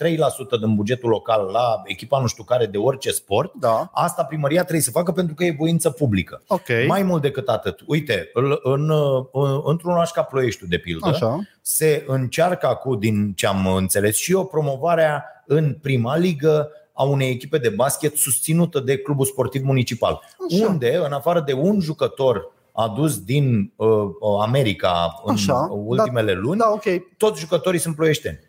din bugetul local la echipa nu știu care de orice sport, Da. asta primăria trebuie să facă pentru că e voință publică. Ok. Mai mult decât atât, uite, în, în, în, într-un oraș ca Ploieștiul, de pildă, Așa. se încearcă acum, din ce am înțeles și eu, promovarea în prima ligă a unei echipe de basket susținută de Clubul Sportiv Municipal, Așa. unde, în afară de un jucător adus din uh, America în Așa. ultimele luni, Da, ok. toți jucătorii sunt ploieșteni.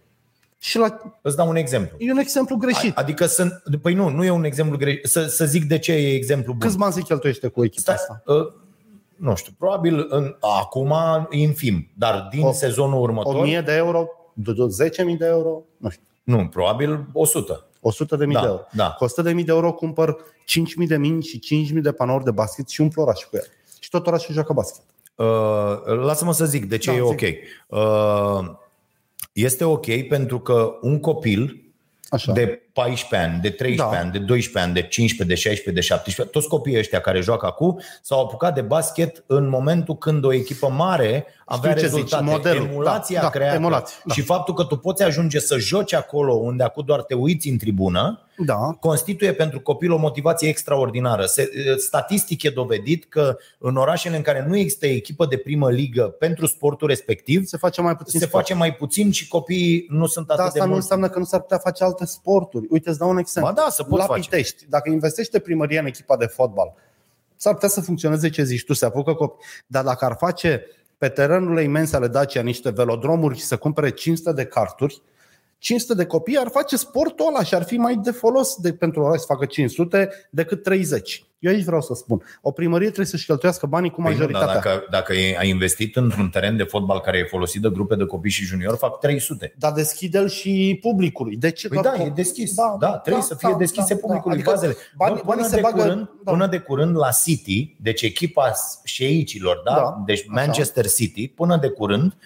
Și la... Îți dau un exemplu. e un exemplu greșit. Adică sunt. Păi nu, nu e un exemplu greșit. Să, să zic de ce e exemplu bun. Câți bani se cheltuiește cu echipa Stai, asta? uh, nu știu, probabil în, acum infim, dar din O- sezonul următor, 1000 de euro? 10.000 de euro? Nu știu. nu, probabil 100. 100 de mii Da, de euro. da. Cu 100 de mii de euro cumpăr 5.000 de minți și 5.000 de panouri de basket și umplu orașul cu el. Și tot orașul joacă basket. Uh, lasă-mă să zic de ce Da, e zic. ok. Uh, este ok pentru că un copil Așa. de 14 ani, de 13 Da. ani, de 12 ani, de 15, de 16, de 17, toți copiii ăștia care joacă acum s-au apucat de basket în momentul când o echipă mare avea ce zici, rezultate. modelul. Emulația Da, da, creată emulație, da. și faptul că tu poți ajunge să joci acolo unde acum doar te uiți în tribună, Da. constituie pentru copil o motivație extraordinară. Se, statistic e dovedit că în orașele în care nu există echipă de primă ligă pentru sportul respectiv, Se face mai puțin se sport. face mai puțin și copiii nu sunt atât Dar asta de nu mulți. înseamnă că nu s-ar putea face alte sporturi. Uite, îți dau un exemplu. Ba da, să poți La face. Pitești, dacă investește primăria în echipa de fotbal, s-ar putea să funcționeze ce zici tu, se apucă copii. Dar dacă ar face pe terenurile imense ale Dacia niște velodromuri și să cumpere 500 de carturi, 500 de copii ar face sportul ăla și ar fi mai de folos de, pentru oraș să facă 500 decât 30. Eu aici vreau să spun. O primărie trebuie să-și cheltuiască banii cu Păi nu, majoritatea. dar dacă, dacă e- ai investit într-un teren de fotbal care e folosit de grupe de copii și juniori, fac 300. Dar deschide-l și publicului. De ce Păi doar da, co- e deschis. Da, da trebuie să fie deschise publicului Adică bazele. Banii, Bă, banii până, se de bagă... curând, da. până de curând la City, deci echipa șeicilor, da? Da, deci așa. Manchester City, până de curând,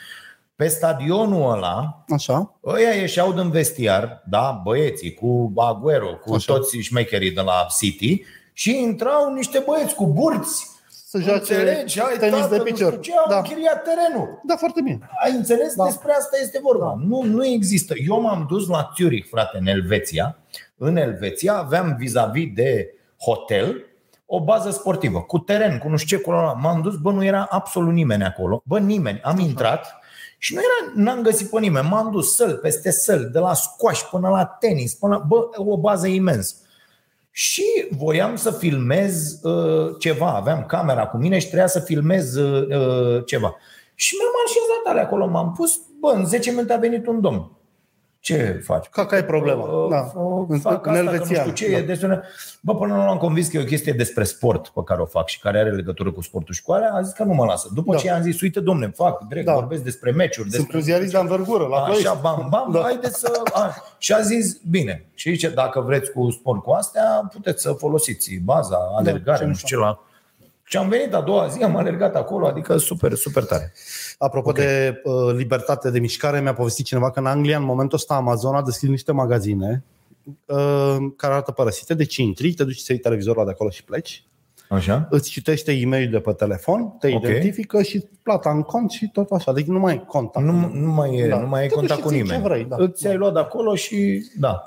pe stadionul ăla, Așa. Ăia ieșeau din vestiar, da, băieții, cu Aguero, cu Așa. toți șmecherii de la City și intrau niște băieți cu burți. Să joace Înțelegi? Hai, tenis tată, de nu picior. știu Ce, au Da. închiriat terenul. da, foarte bine. Ai înțeles? Da. Despre asta este vorba. Nu, nu există. Eu m-am dus la Zurich, frate, în Elveția. În Elveția aveam vis-a-vis de hotel o bază sportivă, cu teren, cu nu știu ce, cu ăla. M-am dus, bă, nu era absolut nimeni acolo. Bă, nimeni. Am intrat și nu era, n-am găsit pe nimeni. M-am dus săl peste săl, de la squash până la tenis, până la, bă, o bază imensă. Și voiam să filmez uh, ceva. Aveam camera cu mine și trebuia să filmez uh, uh, ceva. Și mi-am așezat alea acolo, m-am pus, bă, în 10 minute a venit un domn. Ce faci? Ca care e problema? Uh, Da. uh, În- fac în asta, că nu elvețian, știu ce da. e despre... Bă, până nu am convins că e o chestie despre sport pe care o fac și care are legătură cu sportul și cu alea, a zis că nu mă lasă. După Da. ce am zis, uite domne, fac, direct, Da. vorbesc despre meciuri, Sunt despre un ziarist de anvergură la Ploiești. Așa, bam, bam, da. Da. haideți să... A, și a zis, bine. Și zice, dacă vreți cu sport cu astea, puteți să folosiți baza, alergare, ce nu știu ce la... Și am venit a doua zi, am alergat acolo, adică super, super tare. Apropo okay. de uh, libertate de mișcare, mi-a povestit cineva că în Anglia, în momentul ăsta, Amazon a deschis niște magazine uh, care arată părăsite, deci intri, te duci să iei televizorul ăla de acolo și pleci, Așa? îți citește e mail de pe telefon, te Ok. identifică și plata în cont și tot așa. Deci nu mai ai contact. Nu, nu mai e, Da. nu mai ai Te duci contact și cu ții nimeni. ce vrei, da. Îți ai luat de acolo și da.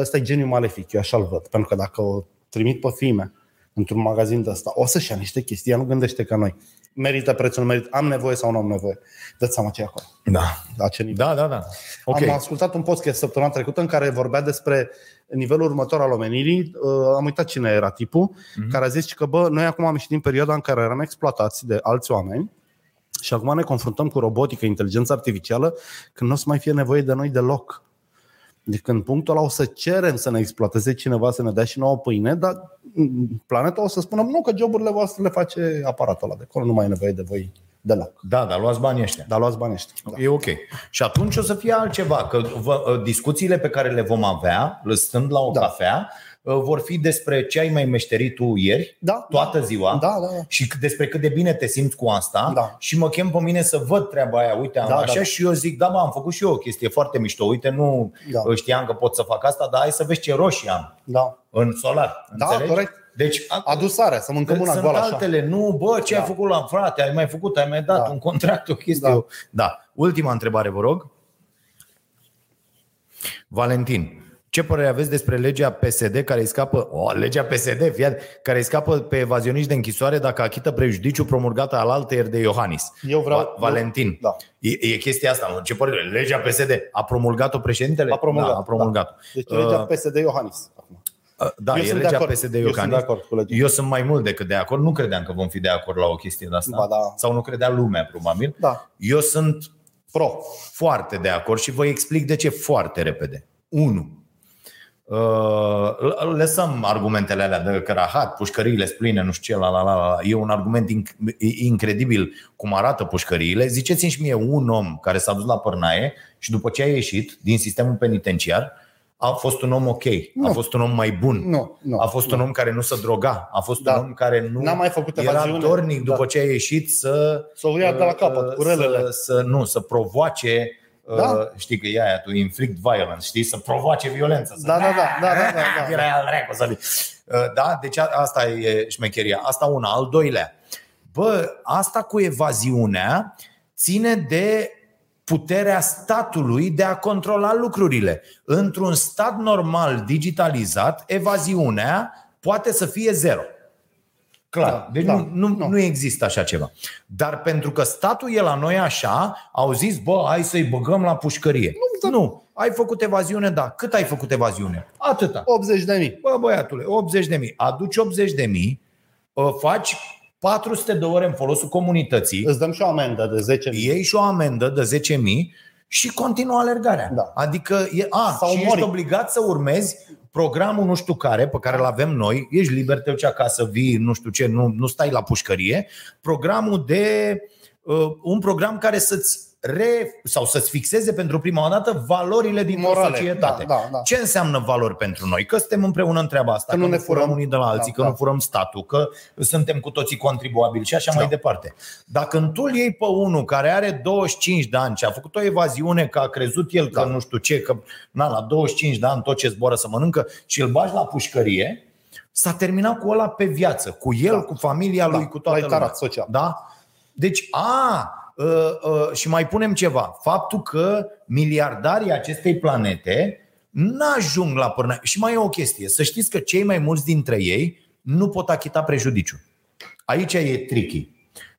Ăsta e geniul malefic, eu așa-l văd. Pentru că dacă o trimit pe filme într-un magazin de ăsta, o să-și ia niște chestii, ea nu gândește ca noi. Merită prețul, nu merită, am nevoie sau nu am nevoie. Dați seama ce e acolo. Da. La ce nivel. Da, da, da. Ok. Am ascultat un podcast săptămâna trecută în care vorbea despre nivelul următor al omenirii. Uh, Am uitat cine era tipul, Mhm. care a zis că bă, noi acum am ieșit din perioada în care eram exploatați de alți oameni și acum ne confruntăm cu robotică, inteligență artificială, când nu o să mai fie nevoie de noi deloc. Deci când punctul ăla o să cerem să ne exploateze cineva, să ne dea și nouă pâine, dar mm, planeta o să spună, nu, că joburile voastre le face aparatul ăla de acolo, nu mai e nevoie de voi deloc. Da, dar luați banii ăștia. Dar luați banii ăștia. Da. E ok. Și atunci o să fie altceva, că vă, discuțiile pe care le vom avea, stând la o Da. cafea, uh, vor fi despre ce ai mai meșterit tu ieri, Da, toată ziua, Da, da, da. și c- despre cât de bine te simți cu asta Da. și mă chem pe mine să văd treaba aia, uite, am Da, da, așa da. și eu zic, da, mă, am făcut și eu o chestie foarte mișto, uite, nu Da. știam că pot să fac asta, dar hai să vezi ce roșii am Da. în solar. Da, înțelegi? corect. Deci, Adusarea, să mâncăm una sunt goală așa. altele, nu, bă, ce Da. ai făcut la frate, ai mai făcut, ai mai dat Da. un contract, o chestie. Da. Da. da. Ultima întrebare, vă rog. Valentin, ce părere aveți despre legea PSD care îi scapă, o, legea PSD, fiat, care îi scapă pe evazioniști de închisoare dacă achită prejudiciu promulgată al altăieri de Iohannis? Eu vreau- Va- Valentin, Da. e, e chestia asta, nu? ce părere? Legea PSD a promulgat-o președintele? A promulgat, Da, a promulgat. Deci legea Uh, PSD Iohannis. Acum. da, Eu e sunt de legea acord. PSD Eu sunt Iohannis. de acord cu legea. Eu sunt mai mult decât de acord. Nu credeam că vom fi de acord la o chestie de asta. Ba da. Sau nu credea lumea, probabil. Da. Eu sunt Pro. foarte de acord și vă explic de ce foarte repede. 1. Uh, lăsăm argumentele alea de cărahat, pușcăriile spline, nu știu ce, la, la, la, la. E un argument inc- incredibil cum arată pușcăriile. Ziceți-mi și mie un om care s-a dus la părnaie și după ce a ieșit din sistemul penitenciar, a fost un om ok, Nu. a fost un om mai bun, Nu, nu. a fost un om care nu se droga, a fost Da. un om care nu N-a mai făcut era evaziune. dornic după Da. ce a ieșit să Să o ia de la capăt, cu relele. să, să nu, să provoace Da. uh, știi că e aia tu inflict violence, știi, să provoace violență. Să Da, da, da, da, da, da, da. Era al dracu să fie. Uh, Da, deci a- asta e șmecheria. Asta una, al doilea. Bă, asta cu evaziunea ține de puterea statului de a controla lucrurile. Într-un stat normal digitalizat, evaziunea poate să fie zero. Clar. Da, deci da, nu, nu, nu. nu există așa ceva. Dar pentru că statul e la noi așa, au zis, bă, hai să-i băgăm la pușcărie. Nu, nu. Ai făcut evaziune, da. Cât ai făcut evaziune? Atâta. 80 de mii. Bă, băiatule, 80 de mii. Aduci 80 de mii, faci 400 de ore în folosul comunității, Îți dăm și o amendă de 10 mii. iei și o amendă de 10 mii și continuă alergarea. Da. Adică, e, a, Sau și mori. ești obligat să urmezi programul nu știu care, pe care îl avem noi, ești liber, te duci acasă, vii, nu știu ce, nu, nu stai la pușcărie, programul de, uh, un program care să-ți re, sau să-ți fixeze pentru prima dată valorile din Morale. societate. Da, da, da. Ce înseamnă valori pentru noi? Că suntem împreună în treaba asta, Că că, nu nu ne ne furăm furăm. unii de la alții, Da, că da. nu furăm statul, că suntem cu toții contribuabili și așa mai departe. Dacă în tu îl iei pe unul care are 25 de ani și a făcut o evaziune că a crezut el că Da. nu știu ce, că na, la 25 de ani tot ce zboară să mănâncă și îl bagi la pușcărie, s-a terminat cu ăla pe viață, cu el, Da. cu familia lui, Da, cu toată l-ai lumea. tarat social. Da? Deci, a, uh, uh, și mai punem ceva. Faptul că miliardarii acestei planete n-ajung la până. Și mai e o chestie. Să știți că cei mai mulți dintre ei nu pot achita prejudiciu. Aici e tricky.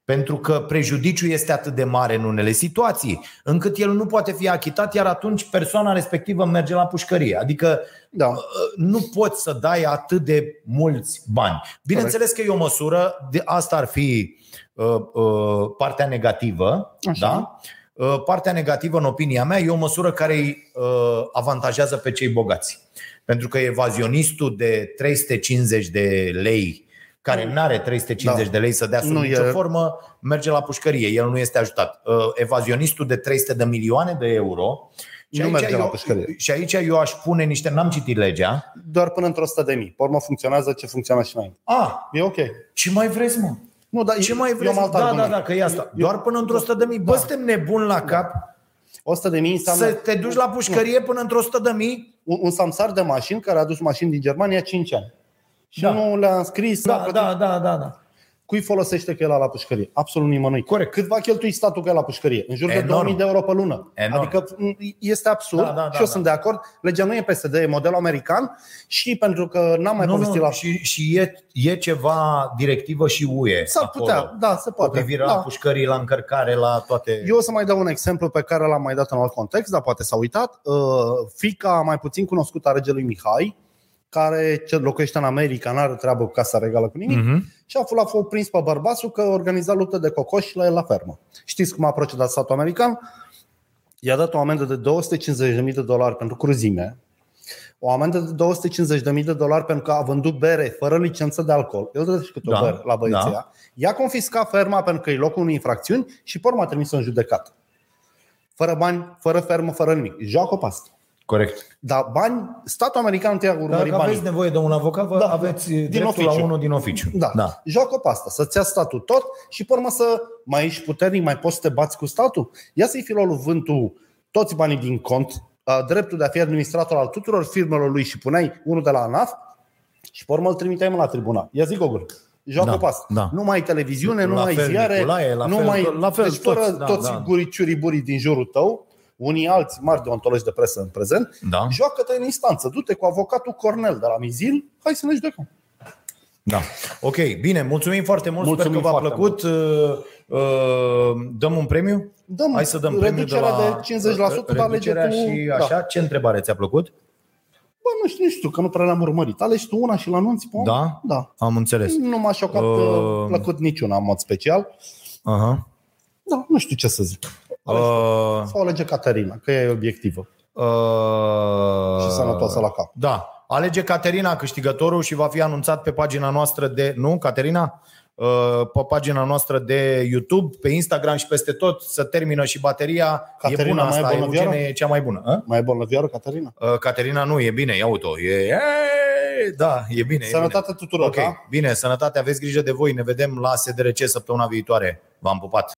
Pentru că prejudiciul este atât de mare în unele situații, încât el nu poate fi achitat, iar atunci persoana respectivă merge la pușcărie. Adică Da. uh, nu poți să dai atât de mulți bani. Bineînțeles că e o măsură, de asta ar fi uh, uh, partea negativă, Așa. da? Uh, partea negativă, în opinia mea, e o măsură care îi uh, avantajează pe cei bogați. Pentru că evazionistul de 350 de lei care nu are 350 Da. de lei să dea sub Nu nicio e- formă, merge la pușcărie. El nu este ajutat. Uh, Evazionistul de 300 de milioane de euro și Nu aici merge la eu- pușcărie. Și aici eu aș pune niște, n-am citit legea. Doar până într-o 100 de mii. Pe urmă funcționează ce funcționa și înainte. A, E ok. ce mai vreți, mă? Nu, dar Ce mai eu vreți? am alt Da, da, argument. da, că e asta. Eu- Doar până într-o 100 de mii. Bă, Da. suntem nebuni la cap 100 de mii înseamnă să te duci la pușcărie până într-o 100 de mii? un, un samsar de mașini care a adus mașini din Germania 5 ani. Și Da. nu le-a înscris. a Da, plătit. da, da, da, da. Cui folosește că e la pușcărie? Absolut nimănui. Corect. Cât va cheltui statul că e la pușcărie? În jur de Enorm. 2000 de euro pe lună. Enorm. Adică m, este absurd Da, da, da, și eu da. sunt de acord. Legea nu e PSD, e modelul american și pentru că n-am mai Nu, povestit nu, la... și, și e, e ceva directivă și UE S-ar acolo, putea, da, se cu poate. privire da. la pușcării, la încărcare, la toate... Eu o să mai dau un exemplu pe care l-am mai dat în alt context, dar poate s-a uitat. Uh, Fica mai puțin cunoscută a regelui Mihai, care ce locuiește în America, nu are treabă cu casa regală cu nimic, Mhm. și a fost la fost prins pe bărbatul că organiza luptă de cocoși la el la fermă. Știți cum a procedat statul american? I-a dat o amendă de 250.000 de dolari pentru cruzime, o amendă de 250.000 de dolari pentru că a vândut bere fără licență de alcool. El dă și câte o Da, bere la băieții da. da. I-a confiscat ferma pentru că e locul unei infracțiuni și pe urmă a trimis în judecat. Fără bani, fără fermă, fără nimic. Joacă pe asta. Corect. Dar bani, statul american te ia urmări Dacă banii. aveți nevoie de un avocat, vă Da, aveți din dreptul la oficiu. unul din oficiu. Da. da. Joacă pe asta, să-ți ia statul tot și pe urmă să mai ești puternic, mai poți să te bați cu statul. Ia să-i fi luat lui vântul toți banii din cont, a, dreptul de a fi administrator al tuturor firmelor lui și puneai unul de la ANAF și pe urmă îl trimiteai mă la tribunal. Ia zic Gogol. Joacă Da, pe asta. da. Nu mai ai televiziune, nu La mai ai fel, ziare, Nicolae, la nu fel, mai... la fel, deci fără toți, da, toți da. guriciurii burii din jurul tău, unii alți mari deontologi de presă în prezent, Da. joacă-te în instanță, du-te cu avocatul Cornel de la Mizil, hai să ne judecăm. Da. Ok, bine, mulțumim foarte mult. Mulțumim Sper că v-a foarte plăcut. Uh, uh, Dăm un premiu? Dăm Hai să dăm premiu de reducerea la de 50% dar alege reducerea tu- și da. așa. Ce întrebare ți-a plăcut? Bă, nu știu, nu știu, că nu prea le-am urmărit. Alegi tu una și la anunți pe Da? Da. Am înțeles. Nu m-a șocat Uh. uh... plăcut niciuna în mod special. Aha. Da, nu știu ce să zic. Alegi Uh, tu. Sau alege Caterina, că ea e obiectivă uh, și sănătoasă la cap. Da. Alege Caterina câștigătorul și va fi anunțat pe pagina noastră de... Nu, Caterina? Uh, Pe pagina noastră de YouTube, pe Instagram și peste tot să termină și bateria. Caterina e bună mai e asta, bolnăvioară? Eugene e cea mai bună. A? Mai e bolnăvioară, Caterina? Uh, Caterina nu, e bine, ia uite E, e, da, e bine. e Sănătate bine. tuturor, Ok, da? bine, sănătate, aveți grijă de voi. Ne vedem la SDRC săptămâna viitoare. V-am pupat.